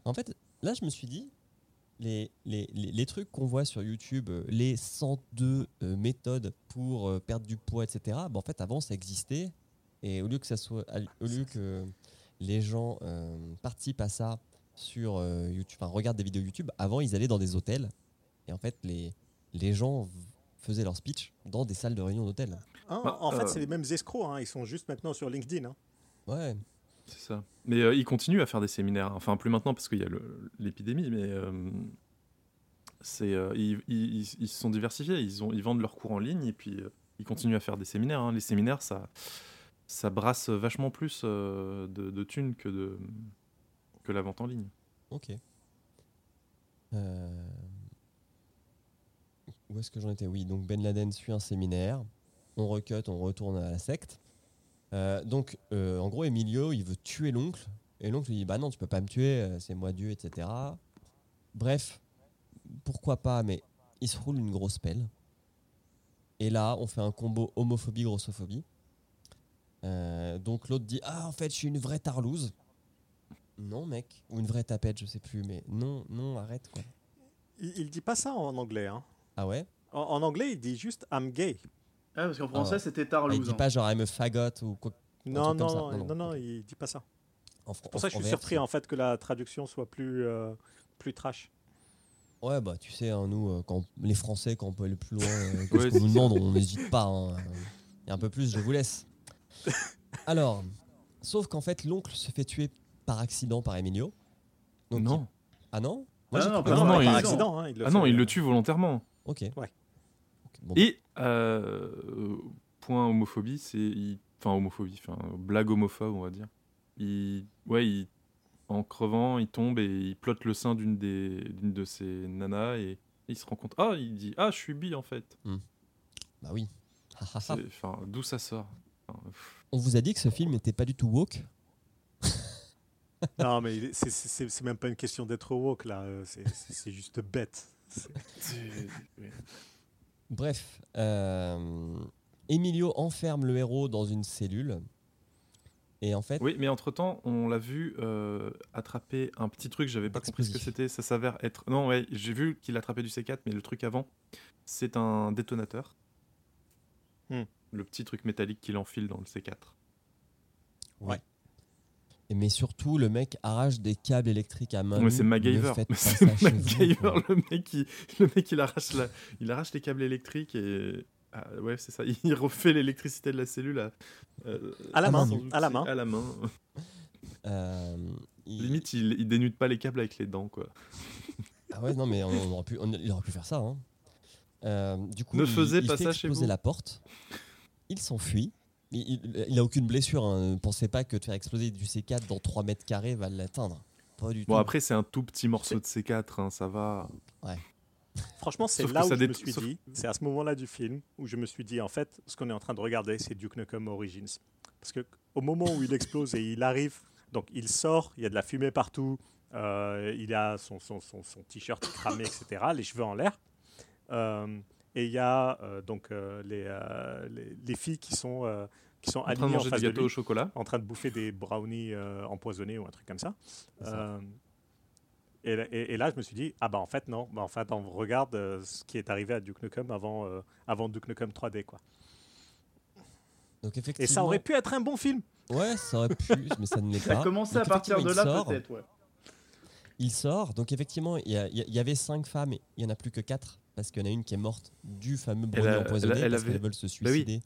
En fait, là, je me suis dit, les, les, les, les trucs qu'on voit sur YouTube, euh, les 102 euh, méthodes pour euh, perdre du poids, etc., bah, en fait, avant, ça existait. Et au lieu que, ça soit, au lieu que les gens euh, participent à ça sur euh, YouTube, enfin, regardent des vidéos YouTube, avant, ils allaient dans des hôtels. Et en fait, les, les gens faisaient leur speech dans des salles de réunion d'hôtel. Hein, Bah, en fait, c'est les mêmes escrocs. hein, Ils sont juste maintenant sur LinkedIn. hein. Ouais. C'est ça. Mais euh, continuent à faire des séminaires. Enfin, plus maintenant parce qu'il y a l'épidémie, mais euh, euh, ils, se sont diversifiés. Ils, ont, ils vendent leurs cours en ligne et puis euh, ils continuent à faire des séminaires. hein. Les séminaires, ça, ça brasse vachement plus de, de thunes que, que la vente en ligne. Ok. Où est-ce que j'en étais? Oui, donc Ben Laden suit un séminaire. On recut, on retourne à la secte. Euh, donc, euh, en gros, Emilio, il veut tuer l'oncle. Et l'oncle lui dit Bah non, tu peux pas me tuer, euh, c'est moi Dieu, etc. Bref, pourquoi pas, mais il se roule une grosse pelle. Et là, on fait un combo homophobie-grossophobie. Euh, donc l'autre dit Ah, en fait, je suis une vraie tarlouse. Non, mec. Ou une vraie tapette, je sais plus. Mais non, non, arrête, quoi. Il, il dit pas ça en anglais. hein. Ah ouais? En, en anglais, il dit juste I'm gay. Ah, parce qu'en français, Ah. c'était Ah, Il Tarlouse. dit hein. pas genre I'm a fagot ou quoi. Non, truc comme ça. non, non, non, il dit pas ça. C'est pour ça que je suis surpris en fait que la traduction soit plus, euh, plus trash. Ouais, bah tu sais, hein, nous, euh, quand les Français, quand on peut aller plus loin euh, que Ouais, ce qu'on nous demande, on n'hésite pas. hein. Et un peu plus, je vous laisse. Alors, sauf qu'en fait, l'oncle se fait tuer par accident par Emilio. Donc, non. il- Ah non? Ah non, non, par il- accident. hein, il Ah non, il euh, le tue volontairement. Ok. Ouais. Bon. Et euh, point homophobie, c'est enfin homophobie, enfin blague homophobe, on va dire. Il, ouais, il- en crevant, il tombe et il plotte le sein d'une des d'une de ses nanas et il se rend compte. Ah, il dit ah, je suis bi en fait. Bah oui. D'où ça sort? On vous a dit que ce film n'était pas du tout woke? Non, mais c'est- c'est c'est même pas une question d'être woke là. euh, C'est c'est- c'est juste bête. Bref, euh, Emilio enferme le héros dans une cellule. Et en fait, Oui, mais entre temps, on l'a vu euh, attraper un petit truc. J'avais pas compris ce que c'était. Ça s'avère être. Non, ouais, j'ai vu qu'il attrapait du C4, mais le truc avant, c'est un détonateur. Hmm. Le petit truc métallique qu'il enfile dans le C4. Ouais. Mais surtout, le mec arrache des câbles électriques à main. Mais c'est MacGyver. C'est vous, MacGyver, le mec, il, le mec, il arrache, la, il arrache les câbles électriques et. ah, ouais, c'est ça. Il refait l'électricité de la cellule à, euh, À la main, à la main. À la main. Euh, il- Limite, il, il dénude pas les câbles avec les dents, quoi. Ah ouais, non, mais on, on aurait pu, on- il aurait pu faire ça. hein. Euh, du coup, Ne il, faisez il pas fait ça chez vous. la porte. Il s'enfuit. Il, il, il a aucune blessure. Hein. Ne pensez pas que de faire exploser du C4 dans 3 mètres carrés va l'atteindre. Pas du Bon, tout. après, c'est un tout petit morceau de C4, hein, ça va. Franchement, c'est là où ça je me suis sauf- dit, c'est à ce moment-là du film où je me suis dit, en fait, ce qu'on est en train de regarder, c'est Duke Nukem Origins. Parce que au moment où il explose et il arrive, donc il sort, il y a de la fumée partout, euh, il a son, son, son, son t-shirt cramé, etc., les cheveux en l'air. Euh, et il y a euh, donc euh, les, euh, les, les filles qui sont, euh, qui sont En train de alignées en manger face du de lui, au chocolat. en train de bouffer des brownies euh, empoisonnés ou un truc comme ça. Ça. Euh, et, et- et là, je me suis dit, ah bah en fait, non. Bah, en fait, on regarde euh, ce qui est arrivé à Duke Nukem avant, euh, avant Duke Nukem 3D. Quoi. Donc, Et effectivement, ça aurait pu être un bon film. Ouais, ça aurait pu, mais ça ne l'est Ça pas. a commencé à partir de là, effectivement, il sort. peut-être, ouais. Il sort, donc effectivement, il y, a- il y y avait cinq femmes, et il y en a plus que quatre, parce qu'il y en a une qui est morte du fameux brownie a- empoisonné, elle elle parce avait- qu'elles veulent se Bah oui. suicider.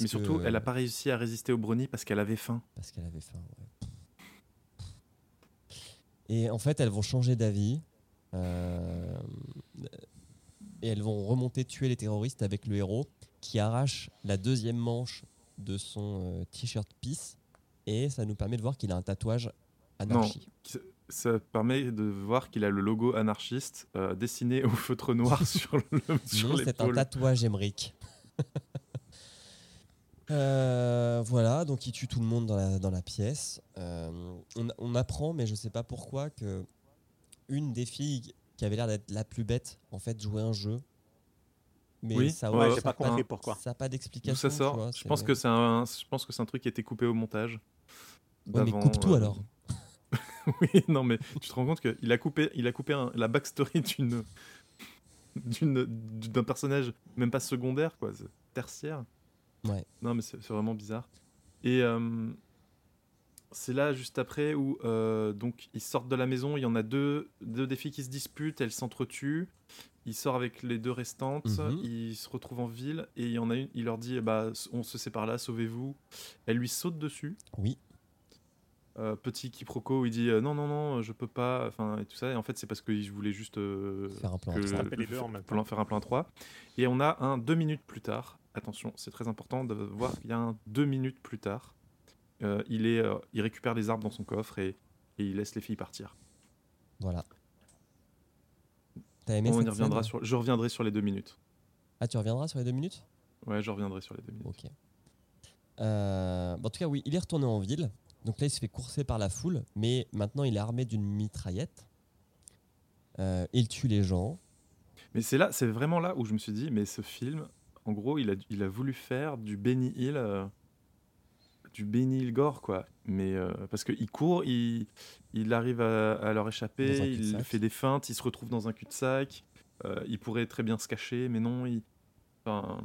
Mais surtout, elle a pas réussi à résister au brownie parce qu'elle avait faim. Parce qu'elle avait faim, ouais. Et en fait, elles vont changer d'avis. euh, et elles vont remonter tuer les terroristes avec le héros qui arrache la deuxième manche de son euh, t-shirt Peace. Et ça nous permet de voir qu'il a un tatouage anarchie. Qui- Ça permet de voir qu'il a le logo anarchiste euh, dessiné au feutre noir sur le sur c'est un tatouage Emmerich. Euh, voilà, donc il tue tout le monde dans la, dans la pièce. Euh, on, on apprend, mais je sais pas pourquoi, que une des filles qui avait l'air d'être la plus bête, en fait, jouait un jeu. Mais Oui, ça, ouais, ça j'ai a pas compris pourquoi. Ça n'a pas d'explication. ça sort tu vois, Je pense que c'est un, je pense que c'est un truc qui a été coupé au montage. Ouais, mais coupe tout alors. oui, non, mais tu te rends compte qu'il a coupé, il a coupé un- la backstory d'une, d'une, d'un personnage même pas secondaire, quoi, tertiaire. Ouais. Non, mais c'est vraiment bizarre. Et, euh, c'est là juste après où euh, donc ils sortent de la maison. Il y en a deux, deux des filles qui se disputent, elles s'entretuent. Il sort avec les deux restantes. Mhm. Ils se retrouvent en ville et il y en a une. Il leur dit bah on se sépare là, sauvez-vous. Elle lui saute dessus. Oui. Euh, petit quiproquo où il dit euh, non non non je peux pas enfin et tout ça. Et en fait c'est parce que je voulais juste euh, Faire un plan que faire un plan à trois. Et on a un deux minutes plus tard. Attention c'est très important de voir qu'il y a un deux minutes plus tard. Euh, il est euh, il récupère les arbres dans son coffre et, et il laisse les filles partir. Voilà. T'as aimé on y cette reviendra sur je reviendrai sur les deux minutes. Ah, tu reviendras sur les deux minutes? Ouais je reviendrai sur les deux minutes. Ok. Euh, bon, en tout cas, oui, il est retourné en ville. Donc là, il se fait courser par la foule, mais maintenant, il est armé d'une mitraillette. Euh, il tue les gens. mais c'est là c'est vraiment là où je me suis dit mais ce film en gros il a il a voulu faire du Benny Hill euh, du Benny Hill gore quoi mais euh, parce que il court il il arrive à, à leur échapper il fait des feintes il se retrouve dans un cul-de-sac euh, il pourrait très bien se cacher mais non il enfin,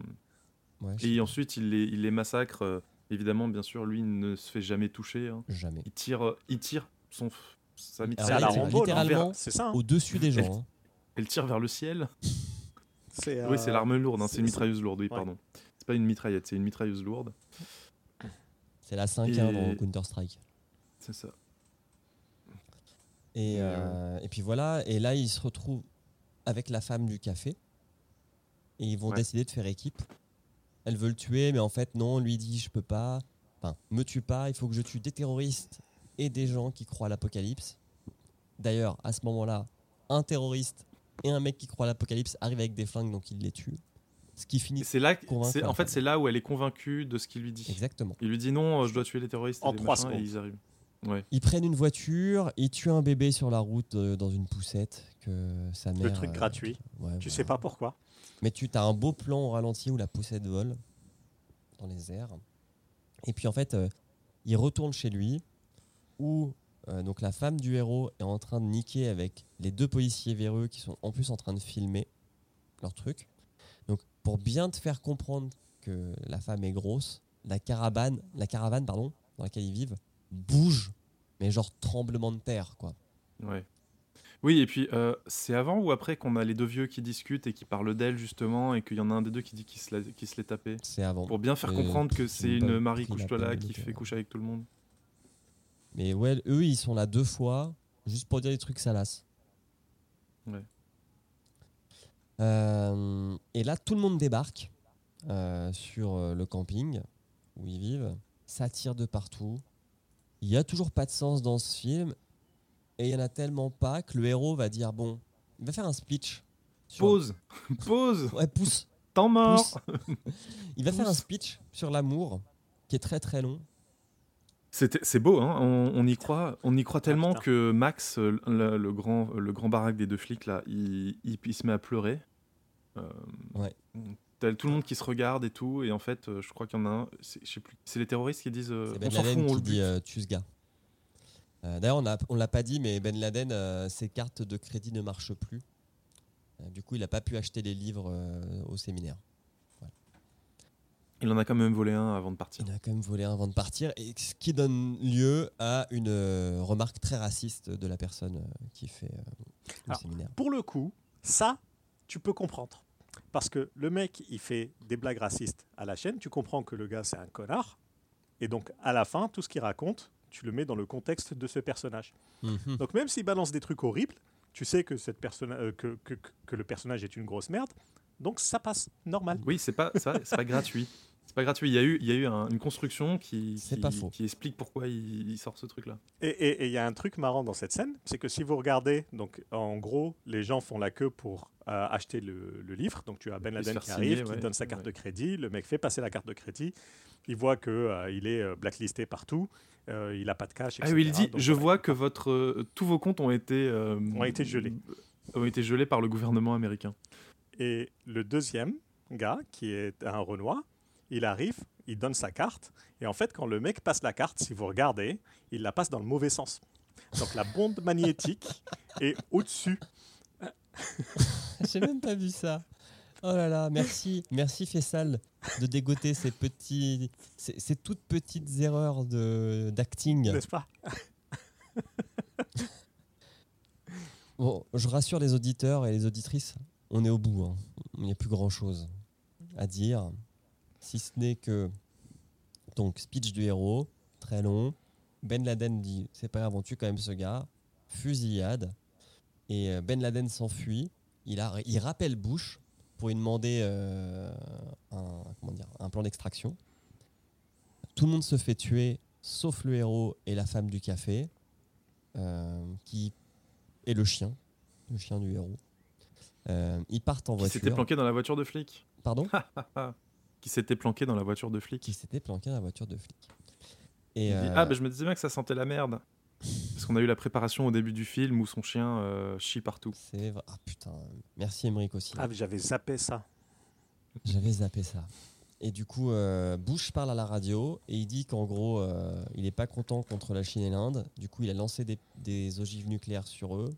Ouais, et ensuite il les il les massacre évidemment bien sûr lui il ne se fait jamais toucher hein. Jamais. il tire euh, il tire son sa tire Rambo, non littéralement C'est ça. hein au-dessus des gens. hein. elle tire vers le ciel oui c'est euh, l'arme lourde hein, c'est une mitrailleuse lourde oui ouais. pardon c'est pas une mitraillette c'est une mitrailleuse lourde C'est la 5 Et- dans Counter-Strike. c'est ça Et, euh, et puis voilà, et là, il se retrouve avec la femme du café. Et ils vont Ouais. décider de faire équipe. Elle veut le tuer, mais en fait, non, lui dit Je peux pas. Enfin, me tue pas, il faut que je tue des terroristes et des gens qui croient à l'apocalypse. D'ailleurs, à ce moment-là, un terroriste et un mec qui croit à l'apocalypse arrivent avec des flingues, donc il les tue. Ce qui finit. c'est là, c'est- en fait, c'est là où elle est convaincue de ce qu'il lui dit. Exactement. Il lui dit non, je dois tuer les terroristes. et En trois machins, et secondes. ils arrivent. Ouais. Ils prennent une voiture, ils tuent un bébé sur la route euh, dans une poussette que sa mère. Le truc euh, gratuit. ouais, Tu voilà. sais pas pourquoi. Mais tu as un beau plan au ralenti où la poussette vole dans les airs. Et puis en fait, euh, il retourne chez lui où euh, donc la femme du héros est en train de niquer avec les deux policiers véreux qui sont en plus en train de filmer leur truc. Donc pour bien te faire comprendre que la femme est grosse, la caravane, la caravane pardon, dans laquelle ils vivent bouge, mais genre tremblement de terre quoi. Ouais. Oui, et puis euh, c'est avant ou après qu'on a les deux vieux qui discutent et qui parlent d'elle justement, et qu'il y en a un des deux qui dit qu'il se, l'est tapé. C'est avant. Pour bien faire Et comprendre que c'est une Marie couche-toi là qui fait coucher avec tout le monde. Mais ouais, eux, ils sont là deux fois, juste pour dire des trucs salaces. Ouais. Euh, et là, tout le monde débarque euh, sur euh, le camping où ils vivent. Ça tire de partout. Il y a toujours pas de sens dans ce film. Et il y en a tellement pas que le héros va dire bon, il va faire un speech. sur- Pause Pause Ouais, pousse. Temps mort pousse. Il va faire un speech sur l'amour qui est très très long. C'était- C'est beau, hein on, on y croit, on y croit tellement putain. que Max, le, le grand, le grand baraque des deux flics là, il, il- il se met à pleurer. Euh, Ouais. T'as tout le monde qui se regarde et tout, et en fait, euh, je crois qu'il y en a un. C'est je sais plus. C'est les terroristes qui disent. euh, C'est on Ben s'en fout, Laden on qui le dit euh, tue ce gars. Euh, D'ailleurs, on on l'a pas dit, mais Ben Laden, euh, ses cartes de crédit ne marchent plus. Euh, du coup, il n'a pas pu acheter les livres euh, au séminaire. Il en a quand même volé un avant de partir. Il en a quand même volé un avant de partir, et ce qui donne lieu à une euh, remarque très raciste de la personne euh, qui fait euh, le Alors, séminaire. Pour le coup, ça, tu peux comprendre. Parce que le mec, il fait des blagues racistes à la chaîne, tu comprends que le gars, c'est un connard. Et donc, à la fin, tout ce qu'il raconte, tu le mets dans le contexte de ce personnage. Mhm. Donc, même s'il balance des trucs horribles, tu sais que, cette personne, euh, que, que, que le personnage est une grosse merde. Donc, ça passe normal. Oui, c'est pas, ça, c'est pas gratuit. C'est pas gratuit. Il y a eu, il y a eu un- une construction qui, C'est qui, pas faux. qui explique pourquoi il, il sort ce truc-là. Et il y a un truc marrant dans cette scène, c'est que si vous regardez, donc en gros, les gens font la queue pour euh, acheter le, le livre. Donc tu as Ben Laden qui signer, arrive, qui ouais, donne sa carte ouais. de crédit, le mec fait passer la carte de crédit, il voit que euh, il est euh, blacklisté partout, euh, il a pas de cash, Ah oui, il dit Donc, Je vois que votre, euh, tous vos comptes ont été, euh, Ont été gelés. ont été gelés par le gouvernement américain. Et le deuxième gars, qui est un Renoir, il arrive, il donne sa carte, et en fait, quand le mec passe la carte, si vous regardez, il la passe dans le mauvais sens. Donc la bande magnétique est au-dessus. J'ai même pas vu ça. Oh là là, merci, merci Fessal de dégoter ces petits, ces, ces toutes petites erreurs de d'acting. N'est-ce pas? Bon, je rassure les auditeurs et les auditrices, on est au bout. hein. Il n'y a plus grand chose à dire, si ce n'est que donc speech du héros, très long. Ben Laden dit c'est pas grave, on tue quand même ce gars. Fusillade et euh, Ben Laden s'enfuit. Il, a, il rappelle Bush pour lui demander euh, un, comment dire, un plan d'extraction. Tout le monde se fait tuer, sauf le héros et la femme du café, euh, qui et le chien, le chien du héros. Euh, ils partent en voiture. s'était planqué dans la voiture de flic. Pardon? Qui s'était planqué dans la voiture de flic. Qui s'était planqué dans la voiture de flic. Il Et dit, euh, Ah, bah, je me disais bien que ça sentait la merde. Parce qu'on a eu la préparation au début du film où son chien euh, chie partout. C'est vrai. Ah putain, merci Emmerich aussi. Ah, mais j'avais zappé ça. J'avais zappé ça. Et du coup, euh, Bush parle à la radio et il dit qu'en gros, euh, il n'est pas content contre la Chine et l'Inde. Du coup, il a lancé des, des ogives nucléaires sur eux.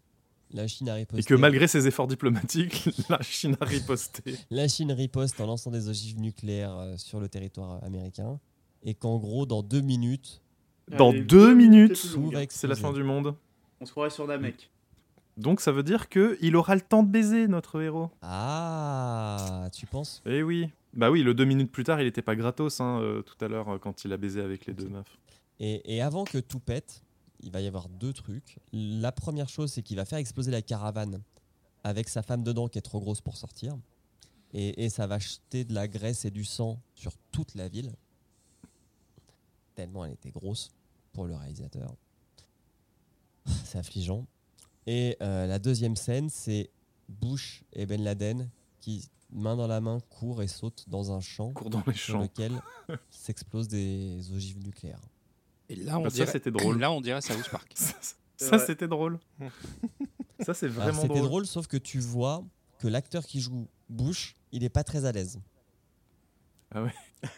La Chine a riposté. Et que malgré ses efforts diplomatiques, la Chine a riposté. La Chine riposte en lançant des ogives nucléaires euh, sur le territoire américain. Et qu'en gros, dans deux minutes, Dans Allez, deux minutes, c'est la fin du monde. On se croirait sur Namek. Donc ça veut dire que il aura le temps de baiser notre héros. Ah, tu penses? Eh oui. Bah oui, le deux minutes plus tard, il était pas gratos hein, euh, tout à l'heure euh, quand il a baisé avec les deux meufs. Et, et avant que tout pète, il va y avoir deux trucs. La première chose, c'est qu'il va faire exploser la caravane avec sa femme dedans qui est trop grosse pour sortir. Et, et ça va jeter de la graisse et du sang sur toute la ville. Tellement elle était grosse pour le réalisateur. C'est affligeant. Et euh, la deuxième scène, c'est Bush et Ben Laden qui, main dans la main, courent et sautent dans un champ dans les sur champs. lequel s'explosent des ogives nucléaires. Et là, on Bah, ça, dirait, c'était drôle. Là, on dirait South Park. Ça, Ouais. c'était drôle. ça, c'est Alors, vraiment C'était drôle. drôle. sauf que tu vois que l'acteur qui joue Bush, il est pas très à l'aise. Ah ouais.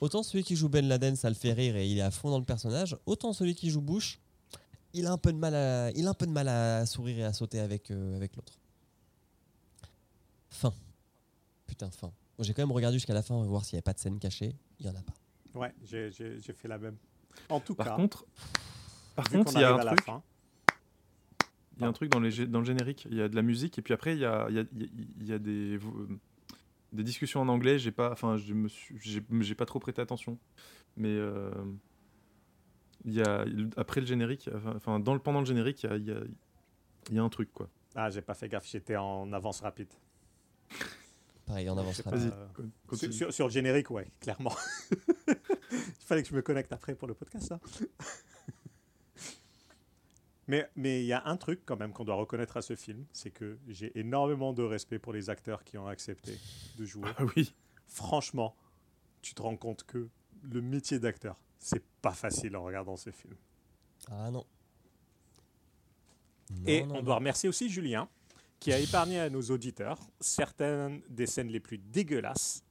Autant celui qui joue Ben Laden, ça le fait rire et il est à fond dans le personnage. Autant celui qui joue Bush, il a un peu de mal à, il a un peu de mal à sourire et à sauter avec, euh, avec l'autre. Fin. Putain, fin. Bon, J'ai quand même regardé jusqu'à la fin voir s'il n'y avait pas de scène cachée. Il y en a pas. Ouais, j'ai fait la même. En tout Par cas, contre, par contre, il y a un truc. Il y a un truc dans, les, dans le générique, il y a de la musique, et puis après, il y a, y a- y a- des, euh, des discussions en anglais. J'ai pas, enfin, j'ai pas trop prêté attention. Mais euh, y a, après le générique, enfin, dans le, pendant le générique, il y a, y a un truc, quoi. Ah, j'ai pas fait gaffe, j'étais en avance rapide. Pareil, on Je avance sais pas, euh, Sur, sur- le générique, ouais, clairement. Il fallait que je me connecte après pour le podcast, ça. Mais mais il y a un truc quand même qu'on doit reconnaître à ce film, c'est que j'ai énormément de respect pour les acteurs qui ont accepté de jouer. Ah oui. Franchement, tu te rends compte que le métier d'acteur, c'est pas facile en regardant ce film. Ah non. Non, Et non, on non. doit remercier aussi Julien, qui a épargné à nos auditeurs certaines des scènes les plus dégueulasses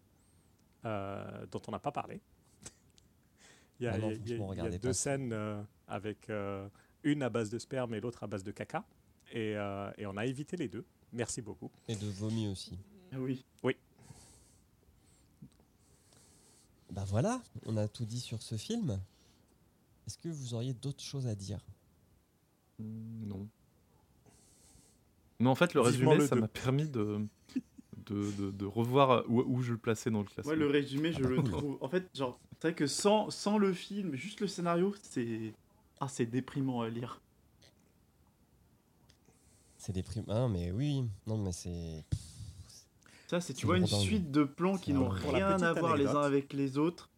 euh, dont on n'a pas parlé. Il y a, Ah non, il y a- il y a- franchement, il y a regardez deux pas scènes euh, avec euh, une à base de sperme et l'autre à base de caca. Et, euh, et on a évité les deux. Merci beaucoup. Et de vomi aussi. Ah oui. Oui. Bah voilà, on a tout dit sur ce film. Est-ce que vous auriez d'autres choses à dire? Non. Mais en fait, le résumé, le ça m'a permis de, de, de- de revoir où, où je le plaçais dans le classement. Moi, le résumé, je Ah le cool. trouve. En fait, genre, c'est vrai que sans, sans le film, juste le scénario, c'est. Ah, c'est déprimant à lire. C'est déprimant, mais oui, non mais c'est... Ça, c'est, tu vois, une suite de plans qui n'ont rien à voir les uns avec les autres.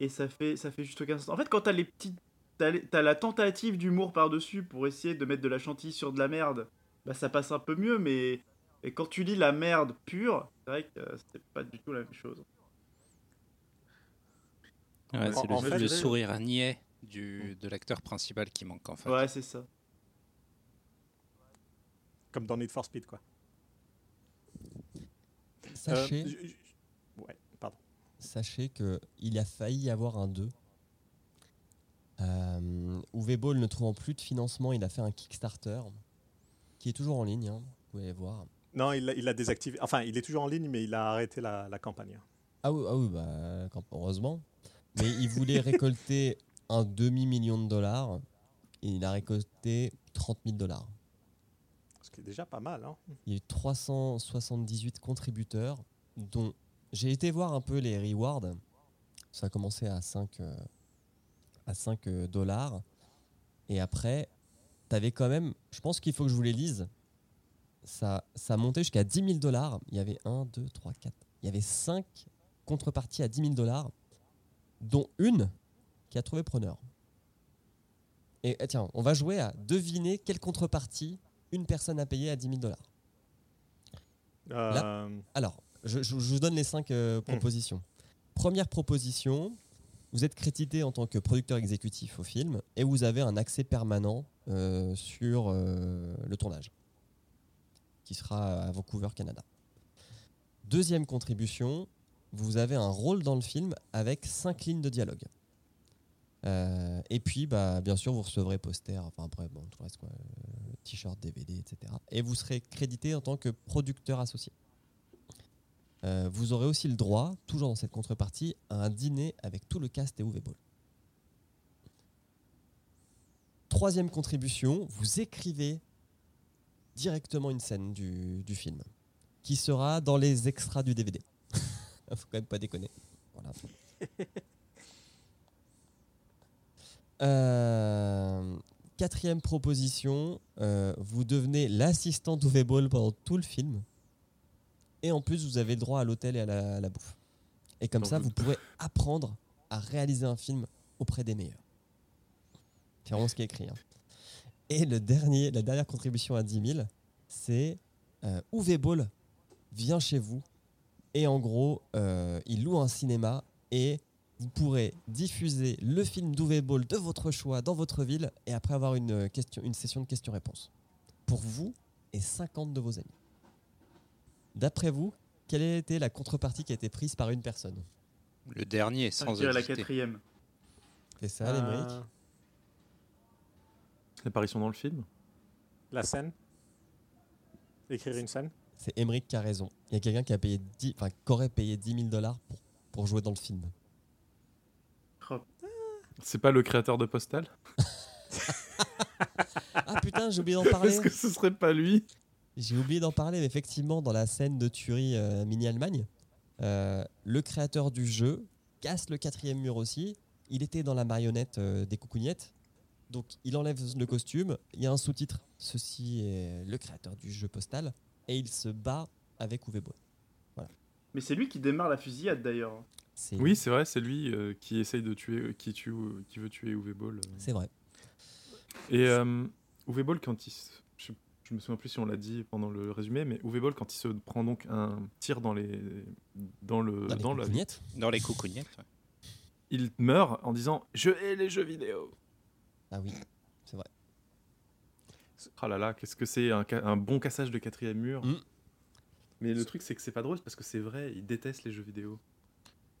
Et ça fait, ça fait juste aucun sens. En fait, quand t'as les petites. T'as, les- t'as la tentative d'humour par-dessus pour essayer de mettre de la chantilly sur de la merde, bah ça passe un peu mieux, mais. Et quand tu lis la merde pure, c'est vrai que euh, c'est pas du tout la même chose. Ouais, c'est le, fait, sourire niais du, de l'acteur principal qui manque en fait. Ouais, c'est ça. Comme dans Need for Speed, quoi. Sachez, Euh, je- je- ouais, pardon. sachez que il a failli y avoir un 2. Euh, Uwe Ball ne trouvant plus de financement, il a fait un Kickstarter qui est toujours en ligne, hein, vous pouvez aller voir. Non, il l'a désactivé. Enfin, il est toujours en ligne, mais il a arrêté la, la campagne. Ah oui, ah oui bah, heureusement. Mais il voulait récolter un demi-million de dollars et il a récolté 30 000 dollars. Ce qui est déjà pas mal. Hein. Il y a eu 378 contributeurs, dont j'ai été voir un peu les rewards. Ça a commencé à 5, euh, à 5 euh, dollars. Et après, avais quand même, je pense qu'il faut que je vous les lise. Ça, ça montait jusqu'à 10 000 dollars. Il y avait 1, 2, 3, 4. Il y avait 5 contreparties à 10 000 dollars, dont une qui a trouvé preneur. Et eh, tiens, on va jouer à deviner quelle contrepartie une personne a payé à 10 000 dollars. Euh, alors, je, je- je vous donne les cinq euh, propositions. Première proposition, vous êtes crédité en tant que producteur exécutif au film et vous avez un accès permanent euh, sur euh, le tournage, qui sera à Vancouver, Canada. Deuxième contribution, vous avez un rôle dans le film avec cinq lignes de dialogue. Euh, et puis, bah, bien sûr, vous recevrez poster, enfin après, bon, tout le reste, quoi, t-shirt, DVD, etc. Et vous serez crédité en tant que producteur associé. Euh, vous aurez aussi le droit, toujours dans cette contrepartie, à un dîner avec tout le cast et UV Ball. Troisième contribution, vous écrivez directement une scène du, du film qui sera dans les extras du DVD. Faut quand même pas déconner. Voilà. Euh, quatrième proposition, euh, vous devenez l'assistant d'UV Ball pendant tout le film. Et en plus, vous avez le droit à l'hôtel et à la, à la bouffe. Et comme ça, vous- pourrez apprendre à réaliser un film auprès des meilleurs. C'est vraiment ce qui est écrit. hein. Et le dernier, la dernière contribution à 10 000, c'est euh, Ball vient chez vous et en gros, euh, il loue un cinéma et vous pourrez diffuser le film d'UV Ball de votre choix dans votre ville et après avoir une, euh, question, une session de questions-réponses. Pour vous et 50 de vos amis. D'après vous, quelle a été la contrepartie qui a été prise par une personne? Le dernier, sans dirais la hésiter. quatrième. C'est ça, Euh, L'apparition dans le film? La scène? Écrire une scène? C'est Emmerich qui a raison. Il y a quelqu'un qui a payé 10, enfin, qui aurait payé 10 000 dollars pour, pour jouer dans le film. C'est pas le créateur de Postal Ah putain, j'ai oublié d'en parler. Est-ce que ce serait pas lui? J'ai oublié d'en parler, mais effectivement, dans la scène de tuerie euh, mini-Allemagne, euh, le créateur du jeu casse le quatrième mur aussi. Il était dans la marionnette euh, des coucougnettes. Donc, il enlève le costume. Il y a un sous-titre. Ceci est le créateur du jeu postal. Et il se bat avec Uwe Boll. Voilà. Mais c'est lui qui démarre la fusillade d'ailleurs. C'est- Oui, c'est vrai, c'est lui euh, qui essaye de tuer, qui tue, qui veut tuer Uwe euh. C'est vrai. Et euh, Uwe Ball, quand il, se- je, me souviens plus si on l'a dit pendant le résumé, mais Uwe Ball, quand il se prend donc un tir dans les, dans le, Dans les dans la- coucougnettes. Dans les coucougnettes. ouais. il meurt en disant je hais les jeux vidéo. Ah oui, c'est vrai. Ah là là, qu'est-ce que c'est un, bon cassage de quatrième mur. Mm. Mais le truc, c'est que c'est pas drôle parce que c'est vrai, il déteste les jeux vidéo.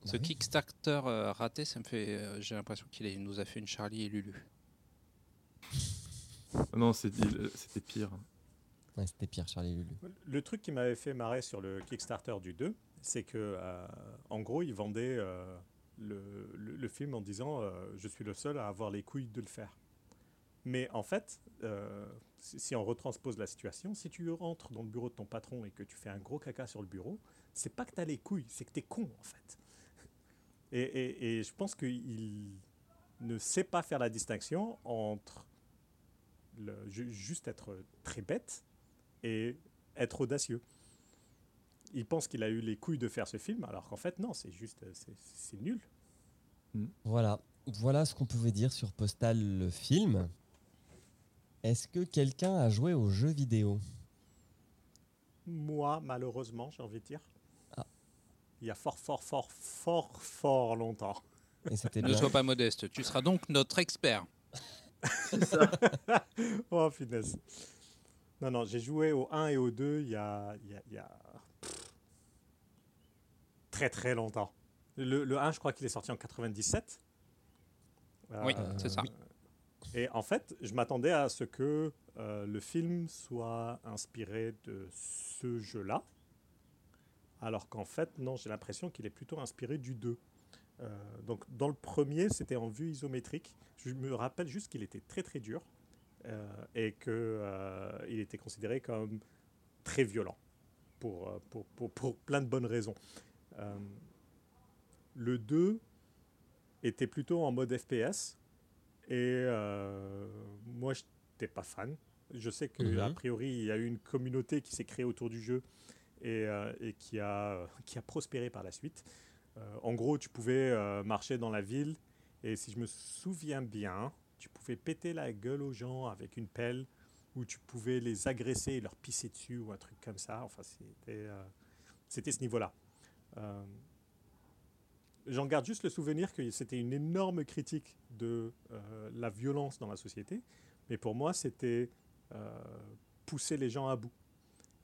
Ce Bah oui. Kickstarter euh, raté, ça me fait. euh, J'ai l'impression qu'il nous a fait une Charlie et Lulu. Non, c'était pire. Ouais, c'était pire, Charlie Lulu. Le truc qui m'avait fait marrer sur le Kickstarter du 2, c'est que euh, en gros, ils vendaient euh, le, film en disant euh, Je suis le seul à avoir les couilles de le faire. Mais en fait, si on retranspose la situation, si tu rentres dans le bureau de ton patron et que tu fais un gros caca sur le bureau, c'est pas que tu as les couilles, c'est que tu es con en fait. Et, je pense qu'il ne sait pas faire la distinction entre juste être très bête et être audacieux. Il pense qu'il a eu les couilles de faire ce film, alors qu'en fait, non, c'est juste, c'est- c'est nul. Voilà, voilà ce qu'on pouvait dire sur Postal le film. Est-ce que quelqu'un a joué aux jeux vidéo? Moi, malheureusement, j'ai envie de dire. Ah. Il y a fort, fort, fort, fort, fort longtemps. Et c'était Ne sois pas modeste. Tu seras donc notre expert. C'est ça. oh, finesse. Non, non, j'ai joué au 1 et au 2 il y a, il y a, il y a- pff, très, très longtemps. Le, le 1, je crois qu'il est sorti en 97. Oui, Euh, c'est ça. oui. Et en fait, je m'attendais à ce que euh, le film soit inspiré de ce jeu-là, alors qu'en fait, non, j'ai l'impression qu'il est plutôt inspiré du 2. Euh, donc dans le premier, c'était en vue isométrique. Je me rappelle juste qu'il était très très dur et qu'il il était considéré comme très violent pour, euh, pour, pour, pour plein de bonnes raisons. Euh, le 2 était plutôt en mode FPS et euh, moi, je n'étais pas fan. Je sais qu'a Mhm. priori, il y a eu une communauté qui s'est créée autour du jeu et, euh, et qui, a, qui a prospéré par la suite. Euh, en gros, tu pouvais euh, marcher dans la ville et si je me souviens bien, pouvais péter la gueule aux gens avec une pelle ou tu pouvais les agresser et leur pisser dessus ou un truc comme ça. Enfin, c'était euh, c'était ce niveau-là. Euh, J'en garde juste le souvenir que c'était une énorme critique de euh, la violence dans la société, mais pour moi, c'était pousser les gens à bout.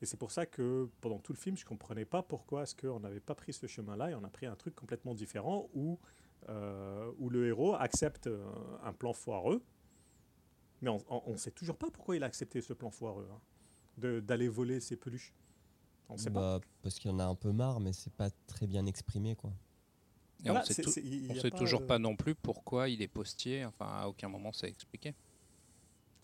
Et c'est pour ça que pendant tout le film, je comprenais pas pourquoi est-ce qu'on n'avait pas pris ce chemin-là et on a pris un truc complètement différent où, où le héros accepte euh, un plan foireux, mais on ne sait toujours pas pourquoi il a accepté ce plan foireux, hein, de- d'aller voler ses peluches. On ne sait pas. Bah, parce qu'il y en a un peu marre, mais c'est pas très bien exprimé, quoi. Et Voilà, on sait, c'est- tou- c'est- il y on sait pas, toujours euh, pas non plus pourquoi il est postier. Enfin, à aucun moment c'est expliqué.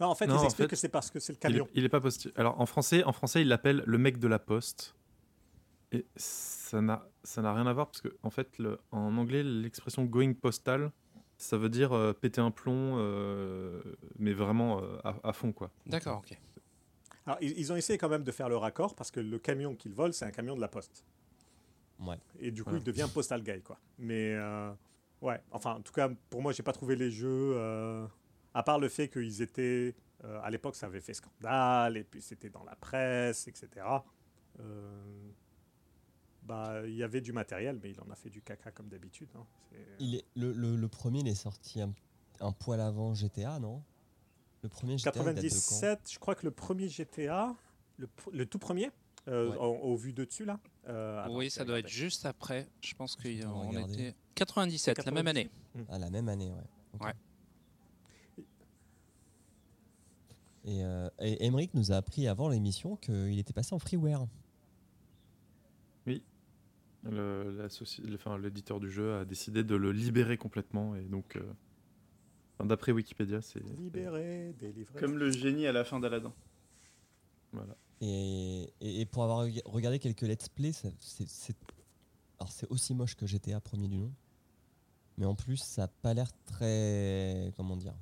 Non, en fait, Non, ils en expliquent fait, que c'est parce que c'est le Il est, camion. il est pas postier. Alors en français, en français, il l'appelle le mec de la poste. Et ça n'a ça n'a rien à voir parce que en fait, le- en anglais, l'expression going postal, ça veut dire euh, péter un plomb, euh, mais vraiment euh, à, à fond quoi. D'accord, ok. Alors, ils, ils ont essayé quand même de faire le raccord parce que le camion qu'ils volent, c'est un camion de la poste. Ouais. Et du coup, Ouais. il devient postal guy, quoi. Mais euh, ouais, enfin, en tout cas, pour moi, j'ai pas trouvé les jeux. euh, à part le fait qu'ils étaient. euh, à l'époque, ça avait fait scandale, et puis c'était dans la presse, etc. Euh, bah, il y avait du matériel, mais il en a fait du caca comme d'habitude. hein. Il est, le, le, le premier, il est sorti un, un poil avant GTA, non? Le premier GTA, il date de quand? 97, je crois que le premier GTA, le, tout premier, euh, Ouais. au vu de dessus là. euh, oui, ça doit être juste après. Je pense qu'on était 97, la même année. À la même année, ouais. Ouais. Et, euh, et Emmerich nous a appris avant l'émission qu'il était passé en freeware. Le- la soci- le- enfin, l'éditeur du jeu a décidé de le libérer complètement et donc, euh, enfin, d'après Wikipédia, c'est Libéré, délivré. Comme le génie à la fin d'Aladin. voilà. Et, et- et pour avoir reg- regardé quelques let's play, ça- c'est alors c'est aussi moche que GTA premier du nom, mais en plus ça a pas l'air très comment dire.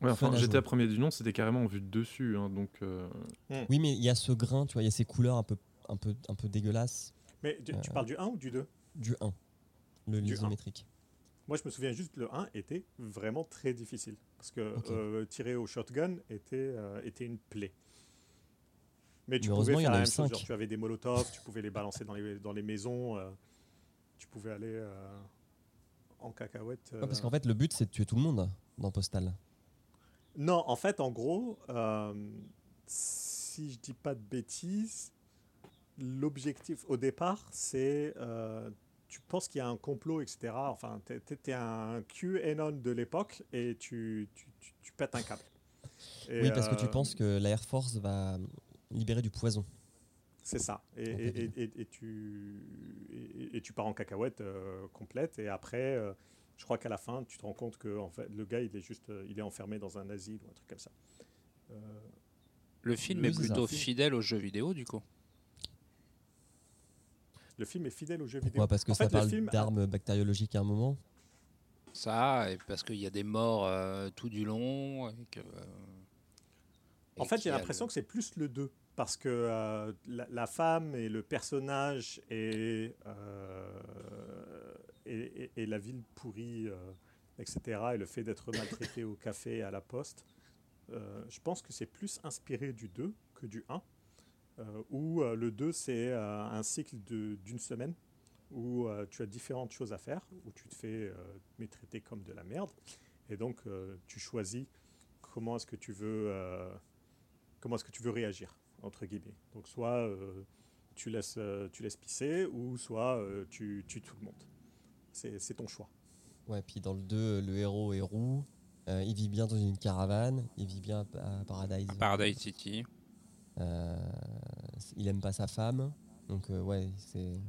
Ouais, enfin, GTA premier du nom, c'était carrément vu de dessus, hein, donc. euh, Oui, mais il y a ce grain, tu vois, il y a ces couleurs un peu un peu un peu dégueulasses Mais tu, tu Euh, parles du 1 ou du 2 du 1, le Du 1. l'isométrique. Moi, je me souviens juste que le 1 était vraiment très difficile. Parce que euh, tirer au shotgun était, euh, était une plaie. Mais tu Mais pouvais faire la même chose. Genre, tu avais des molotovs, tu pouvais les balancer dans les, dans les maisons. euh, tu pouvais aller euh, en cacahuète. Ouais, parce qu'en fait le but c'est de tuer tout le monde dans Postal. Non, en fait, en gros, si je dis pas de bêtises, l'objectif au départ, c'est euh, tu penses qu'il y a un complot, etc. Enfin, tu es, un QAnon de l'époque et tu, tu, tu- tu pètes un câble. Et, oui, parce que tu euh, penses que la Air Force va libérer du poison. C'est ça. Et, et, et- et- et tu, et, et tu pars en cacahuète euh, complète. Et après, euh, je crois qu'à la fin, tu te rends compte que en fait, le gars, il est juste il est enfermé dans un asile ou un truc comme ça. Euh, Le film est plutôt fidèle aux jeux vidéo, du coup. Le film est fidèle aux jeux vidéo. Pourquoi Parce que En ça fait, le parle a- d'armes bactériologiques à un moment. Ça, et parce qu'il y a des morts euh, tout du long. Et que, euh, En et fait, j'ai l'impression le- que c'est plus le 2. Parce que euh, la, la femme et le personnage et, euh, et, et- et la ville pourrie, euh, etc., et le fait d'être maltraité au café et à la poste, euh, je pense que c'est plus inspiré du 2 que du 1. Euh, où euh, le 2, c'est euh, un cycle de- d'une semaine où euh, tu as différentes choses à faire, où tu te fais euh, mais traiter comme de la merde. Et donc, euh, tu choisis comment est-ce que tu veux, euh, comment est-ce que tu veux réagir, entre guillemets. Donc, soit euh, tu, laisses, euh, tu laisses pisser, ou soit euh, tu tues tout le monde. C'est c'est ton choix. Ouais, puis dans le 2, le héros est roux. Euh, il vit bien dans une caravane. Il vit bien à Paradise. Paradise City. Euh, il aime pas sa femme. Donc, euh, ouais, c'est.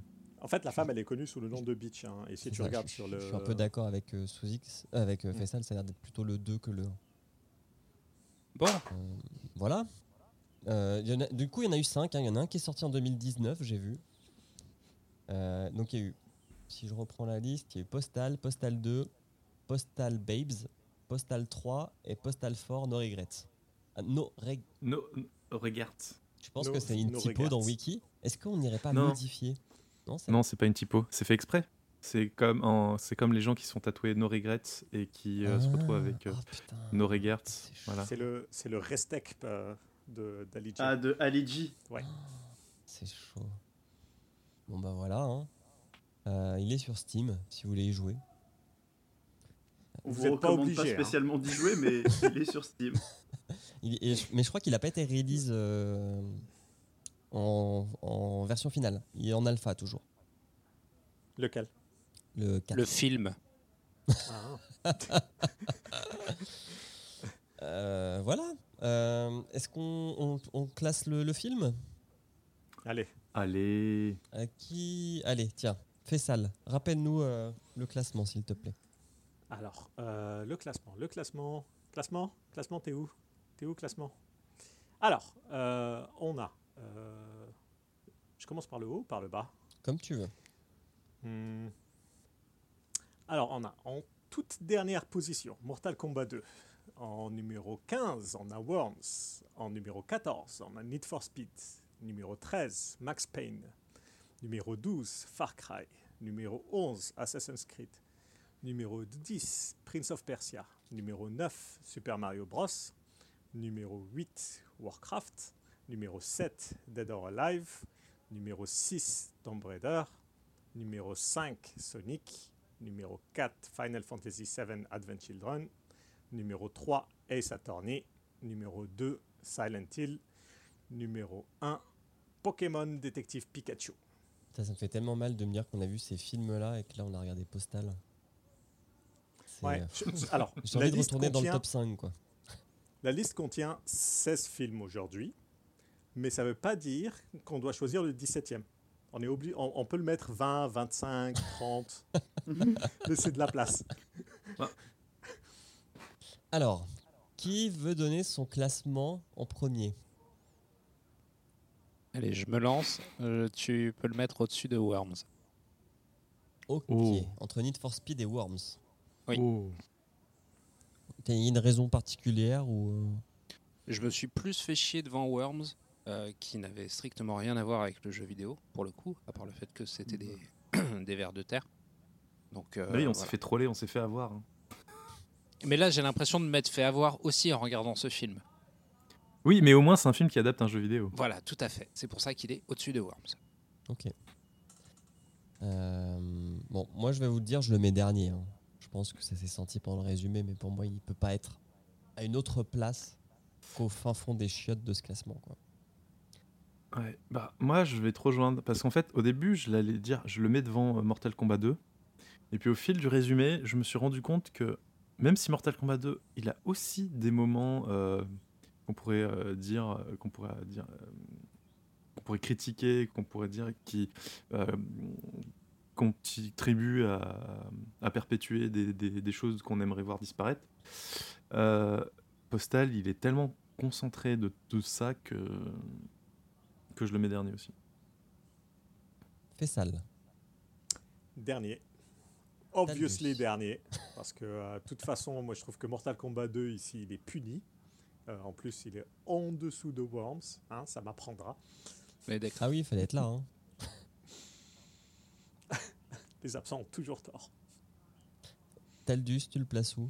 En fait, la femme, elle est connue sous le nom de Beach. hein, et si tu ça, regardes je, sur je le. suis un peu d'accord avec euh, Souzix- avec euh, Mm. Faisal, ça a l'air d'être plutôt le 2 que le 1. Bon, Voilà. Euh, il y en a- du coup, il y en a eu 5. Il y en a un qui est sorti en 2019, j'ai vu. Euh, donc, il y a eu, si je reprends la liste, il y a eu Postal, Postal 2, Postal Babes, Postal 3 et Postal 4 No Regrets. Ah, no Reg- No, regarde. Je pense No- que c'est une no typo dans. Wiki. Est-ce qu'on n'irait pas Non. modifier Non, c'est Non, c'est pas une typo, c'est fait exprès. C'est comme, en- c'est comme les gens qui sont tatoués No Regrets et qui euh, se retrouvent avec euh, Ah, putain. No Regrets. C'est chaud. Voilà. C'est le, c'est le Restec euh, de d'Ali G. Ah, de Ali G. C'est chaud. Bon bah voilà. hein. Euh, il est sur Steam si vous voulez y jouer. On Vous vous, êtes pas recommande obligé, pas hein. spécialement d'y jouer, mais il est sur Steam. Il- mais je crois qu'il n'a pas été release euh, en, en version finale. Il est en alpha toujours. Lequel? Le 4. le film. Ah. Euh, voilà. Euh, Est-ce qu'on on- on classe le, le film? Allez. Allez. À qui? Allez, tiens, fais sale. Rappelle-nous euh, le classement, s'il te plaît. Alors, euh, le classement. Le classement. Classement Classement, t'es où? T'es où, classement? Alors, euh, on a. euh, je commence par le haut ou par le bas Comme tu veux. Hmm. Alors, on a en toute dernière position Mortal Kombat 2. En numéro 15, on a Worms. En numéro 14, on a Need for Speed. Numéro 13, Max Payne. Numéro 12, Far Cry. Numéro 11, Assassin's Creed. Numéro 10, Prince of Persia. Numéro 9, Super Mario Bros. Numéro 8, Warcraft. Numéro 7, Dead or Alive. Numéro 6, Tomb Raider. Numéro 5, Sonic. Numéro 4, Final Fantasy VII Advent Children. Numéro 3, Ace Attorney. Numéro 2, Silent Hill. Numéro 1, Pokémon Détective Pikachu. Ça, me fait tellement mal de me dire qu'on a vu ces films-là et que là, on a regardé Postal. C'est, Ouais, euh, je- alors, J'ai la envie de liste retourner dans le contient- top 5, quoi. La liste contient 16 films aujourd'hui, mais ça ne veut pas dire qu'on doit choisir le 17e. On, est obli- on, on peut le mettre 20, 25, 30. Laissez de la place. Alors, qui veut donner son classement en premier? Allez, je me lance. Euh, tu peux le mettre au-dessus de Worms. Ok, Oh. entre Need for Speed et Worms. Oui. Oh. Il y a une raison particulière ou euh, Je me suis plus fait chier devant Worms, euh, qui n'avait strictement rien à voir avec le jeu vidéo, pour le coup, à part le fait que c'était des, des vers de terre. Donc, euh, oui, on s'est fait troller, on s'est fait avoir. hein. Mais là, j'ai l'impression de m'être fait avoir aussi en regardant ce film. Oui, mais au moins c'est un film qui adapte un jeu vidéo. Voilà, tout à fait. C'est pour ça qu'il est au-dessus de Worms. Ok. Euh, bon, moi je vais vous le dire, je le mets dernier. hein. Pense que ça s'est senti pendant le résumé, mais pour moi il peut pas être à une autre place qu'au fin fond des chiottes de ce classement. Ouais, bah moi je vais te rejoindre parce qu'en fait au début je l'allais dire je le mets devant euh, Mortal Kombat 2 et puis au fil du résumé je me suis rendu compte que même si Mortal Kombat 2 il a aussi des moments euh, qu'on pourrait euh, dire qu'on pourrait dire qu'on pourrait critiquer qu'on pourrait dire qui contribuent à, à perpétuer des, des- des choses qu'on aimerait voir disparaître Euh, Postal il est tellement concentré de tout ça que que je le mets dernier aussi. Fais sale. Dernier. Obviously dernier. Parce que, euh, de toute façon, moi je trouve que Mortal Kombat 2, ici, il est puni. Euh, en plus, il est en dessous de Worms. hein, ça m'apprendra. Mais. Ah oui, il fallait être là. hein. Les absents ont toujours tort. Taldus, tu le places où?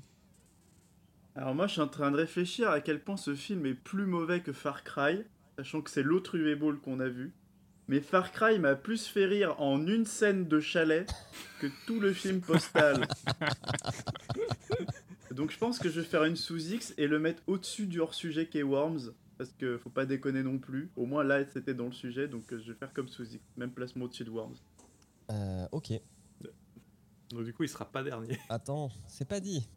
Alors moi, je suis en train de réfléchir à quel point ce film est plus mauvais que Far Cry, sachant que c'est l'autre UV Ball qu'on a vu. Mais Far Cry m'a plus fait rire en une scène de chalet que tout le film Postal. Donc je pense que je vais faire une sous X et le mettre au-dessus du hors-sujet qui est Worms. Parce que faut pas déconner non plus. Au moins là, c'était dans le sujet, donc je vais faire comme sous X. Même placement au-dessus de Worms. Euh, Ok. Donc du coup, il sera pas dernier. Attends, c'est pas dit.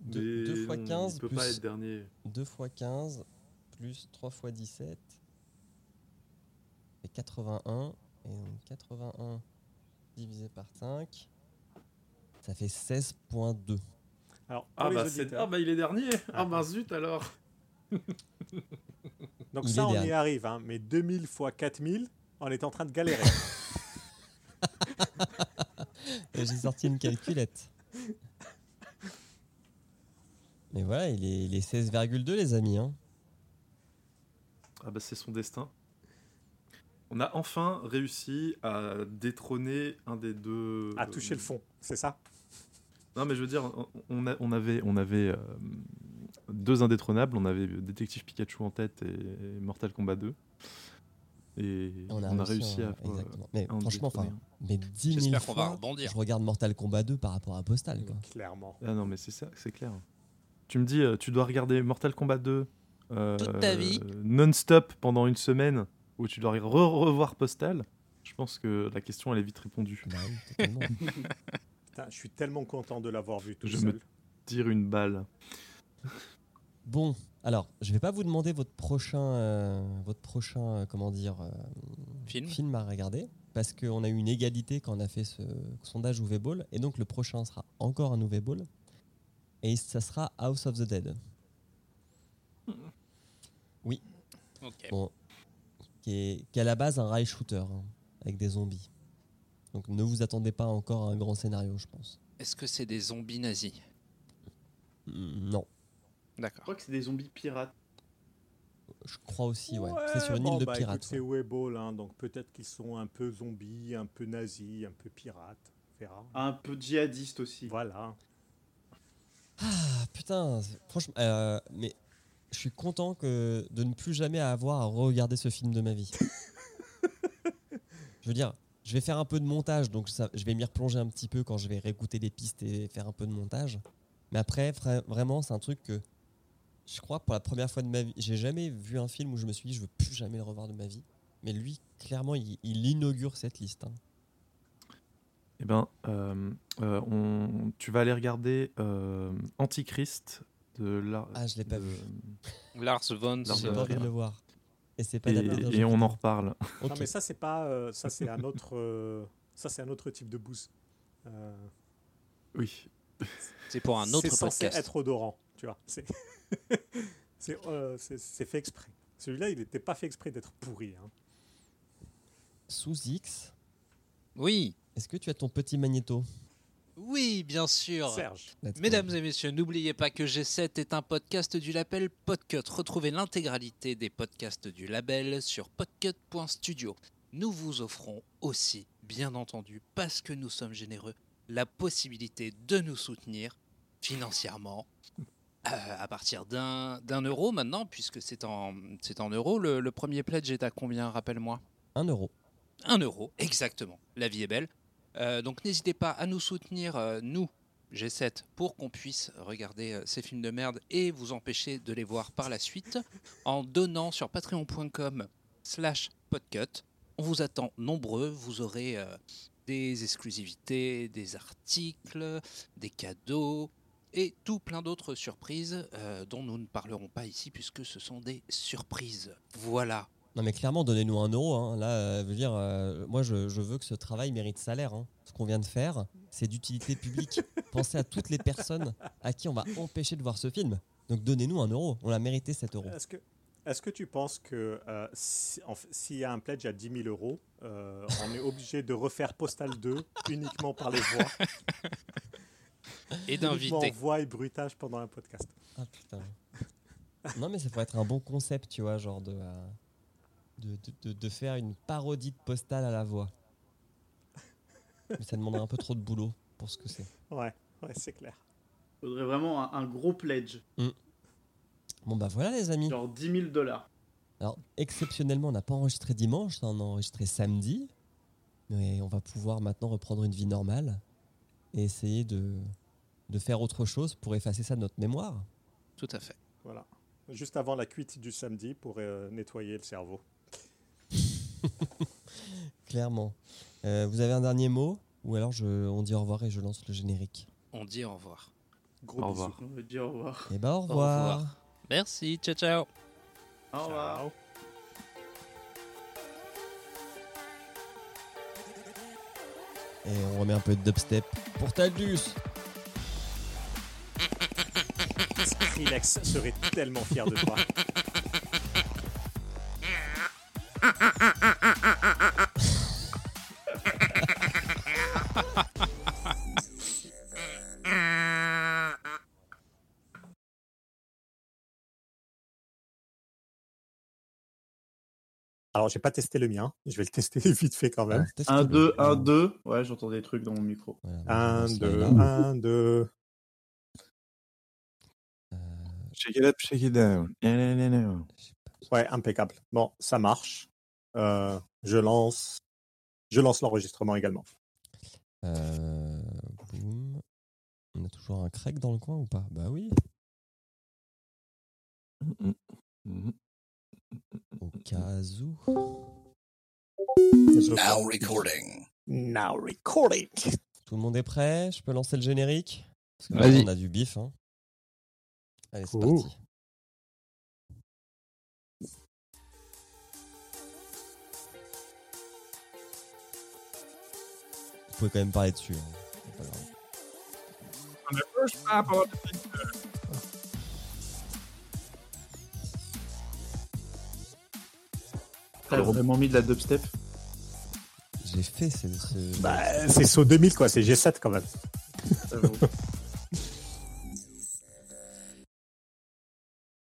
2, Mais fois non, 15 Il peut plus pas être dernier. 2 fois 15 plus 3 fois 17 et 81 et donc 81 divisé par 5 ça fait 16.2 Alors, Ah bah, ah bah, il est dernier. Ah Ah. bah zut alors. Donc Il ça, on y dernier. arrive, hein, mais 2000 fois 4000, on est en train de galérer. Et j'ai sorti une calculette mais voilà il est, il est 16,2 les amis hein. Ah bah c'est son destin. On a enfin réussi à détrôner un des deux. à toucher le fond, c'est ça? Non mais je veux dire, on- on, a- on avait, on avait euh, deux indétrônables. On avait Détective Pikachu en tête et Mortal Kombat 2. Et on a, réussi à. exactement. mais à en franchement enfin mais 10 000 J'espère qu'on va fois rebondir. je regarde Mortal Kombat 2 par rapport à Postal quoi. Clairement. Ah non mais c'est ça, c'est clair. Tu me dis, euh, tu dois regarder Mortal Kombat 2 euh, Toute ta vie. non-stop pendant une semaine, ou tu dois re- revoir Postal. Je pense que la question elle est vite répondue. Bah oui, totalement. Putain, je suis tellement content de l'avoir vu tout Je seul. me tire une balle. Bon, alors, je vais pas vous demander votre prochain, euh, votre prochain, euh, comment dire, euh, Film. à regarder, parce qu'on a eu une égalité quand on a fait ce sondage UV Ball, et donc le prochain sera encore un UV Ball, et ça sera House of the Dead. Oui. Ok. Bon, qui est, qui est à la base un rail shooter hein, avec des zombies. Donc ne vous attendez pas encore à un grand scénario, je pense. Est-ce que c'est des zombies nazis? Non, Je D'accord. crois que c'est des zombies pirates. je crois aussi, ouais. c'est sur une bon, île de bah, pirates. C'est Webull, hein, donc peut-être qu'ils sont un peu zombies, un peu nazis, un peu pirates. On verra. Un peu djihadiste aussi. Voilà. Ah putain, franchement, euh, mais je suis content que de ne plus jamais avoir à regarder ce film de ma vie. je veux dire, je vais faire un peu de montage, donc ça, je vais m'y replonger un petit peu quand je vais réécouter les pistes et faire un peu de montage. Mais après, vra- vraiment, c'est un truc que je crois pour la première fois de ma vie, j'ai jamais vu un film où je me suis dit je veux plus jamais le revoir de ma vie. Mais lui, clairement, il, il inaugure cette liste. hein. Eh ben, euh, euh, on, tu vas aller regarder euh, Antichrist de la. Ah, je l'ai pas de- vu. Lars von Lars J'ai pas envie de le voir. Et c'est pas Et, on en reparle. Non, mais ça, c'est pas. euh, ça, c'est un autre. euh, ça, c'est un autre type de bouse. Euh, Oui. C'est pour un autre C'est censé podcast. être odorant, tu vois. C'est euh, c'est- fait exprès. Celui-là, il n'était pas fait exprès d'être pourri. hein. Sous X, Oui, est-ce que tu as ton petit magnéto? Oui, bien sûr. Serge. Let's go. Mesdames et messieurs, n'oubliez pas que G7 est un podcast du label Podcut. Retrouvez l'intégralité des podcasts du label sur podcut.studio. Nous vous offrons aussi, bien entendu, parce que nous sommes généreux, la possibilité de nous soutenir financièrement à partir d'un euro maintenant, puisque c'est en, en euros. Le, le premier pledge est à combien, rappelle-moi? 1 euro. 1 euro, exactement. La vie est belle. Euh, donc n'hésitez pas à nous soutenir, euh, nous, G7, pour qu'on puisse regarder euh, ces films de merde et vous empêcher de les voir par la suite en donnant sur patreon.com slash podcut. On vous attend nombreux, vous aurez euh, des exclusivités, des articles, des cadeaux et tout plein d'autres surprises euh, dont nous ne parlerons pas ici puisque ce sont des surprises. Voilà. Non mais clairement, donnez-nous un euro. hein. Là, euh, veut dire, euh, moi je, je veux que ce travail mérite salaire. hein. Ce qu'on vient de faire, c'est d'utilité publique. Pensez à toutes les personnes à qui on va empêcher de voir ce film. Donc donnez-nous un euro. On a mérité cet euro. Est-ce que, est que tu penses que euh, si- s'il y a un pledge à 10 000 euros, euh, on est obligé de refaire Postal 2 uniquement par les voix? Et d'inviter. voix et bruitage pendant un podcast. Ah putain. Non mais ça pourrait être un bon concept, tu vois, genre de, euh, de, de, de- faire une parodie de postale à la voix. Mais ça demanderait un peu trop de boulot pour ce que c'est. Ouais, ouais c'est clair. Faudrait vraiment un, un gros pledge. Bon bah voilà les amis. Genre 10 000 dollars. Alors, exceptionnellement, on n'a pas enregistré dimanche, on a enregistré samedi. Mais on va pouvoir maintenant reprendre une vie normale et essayer de, de faire autre chose pour effacer ça de notre mémoire. Tout à fait. Voilà. Juste avant la cuite du samedi pour euh, nettoyer le cerveau. Clairement. Euh, vous avez un dernier mot? Ou alors je, on dit au revoir et je lance le générique On dit au revoir. Gros Au bisous. revoir. On dire au revoir. Et bah au Au revoir. revoir. Merci, ciao ciao. Au revoir. Ciao. Et on remet un peu de dubstep pour Taldus. Skrillex serait tellement fier de toi. Alors, j'ai pas testé le mien. Je vais le tester vite fait quand même. 1, 2, 1, 2. Ouais, j'entends des trucs dans mon micro. 1, 2, 1, 2. Shake it up, shake it down. Ouais, impeccable. Bon, ça marche. Euh, je lance. Je lance l'enregistrement également. Euh, boum. On a toujours un Craig dans le coin ou pas? Bah oui. Au cas où. Now recording. Now recording. Tout le monde est prêt? Je peux lancer le générique? Parce que Vas-y. maintenant, on a du bif. Hein. Allez, c'est parti. Vous pouvez quand même parler dessus. hein. C'est pas grave. T'as vraiment mis de la dubstep? J'ai fait ce. ce- Bah, c'est saut 2000, quoi. C'est G7 quand même.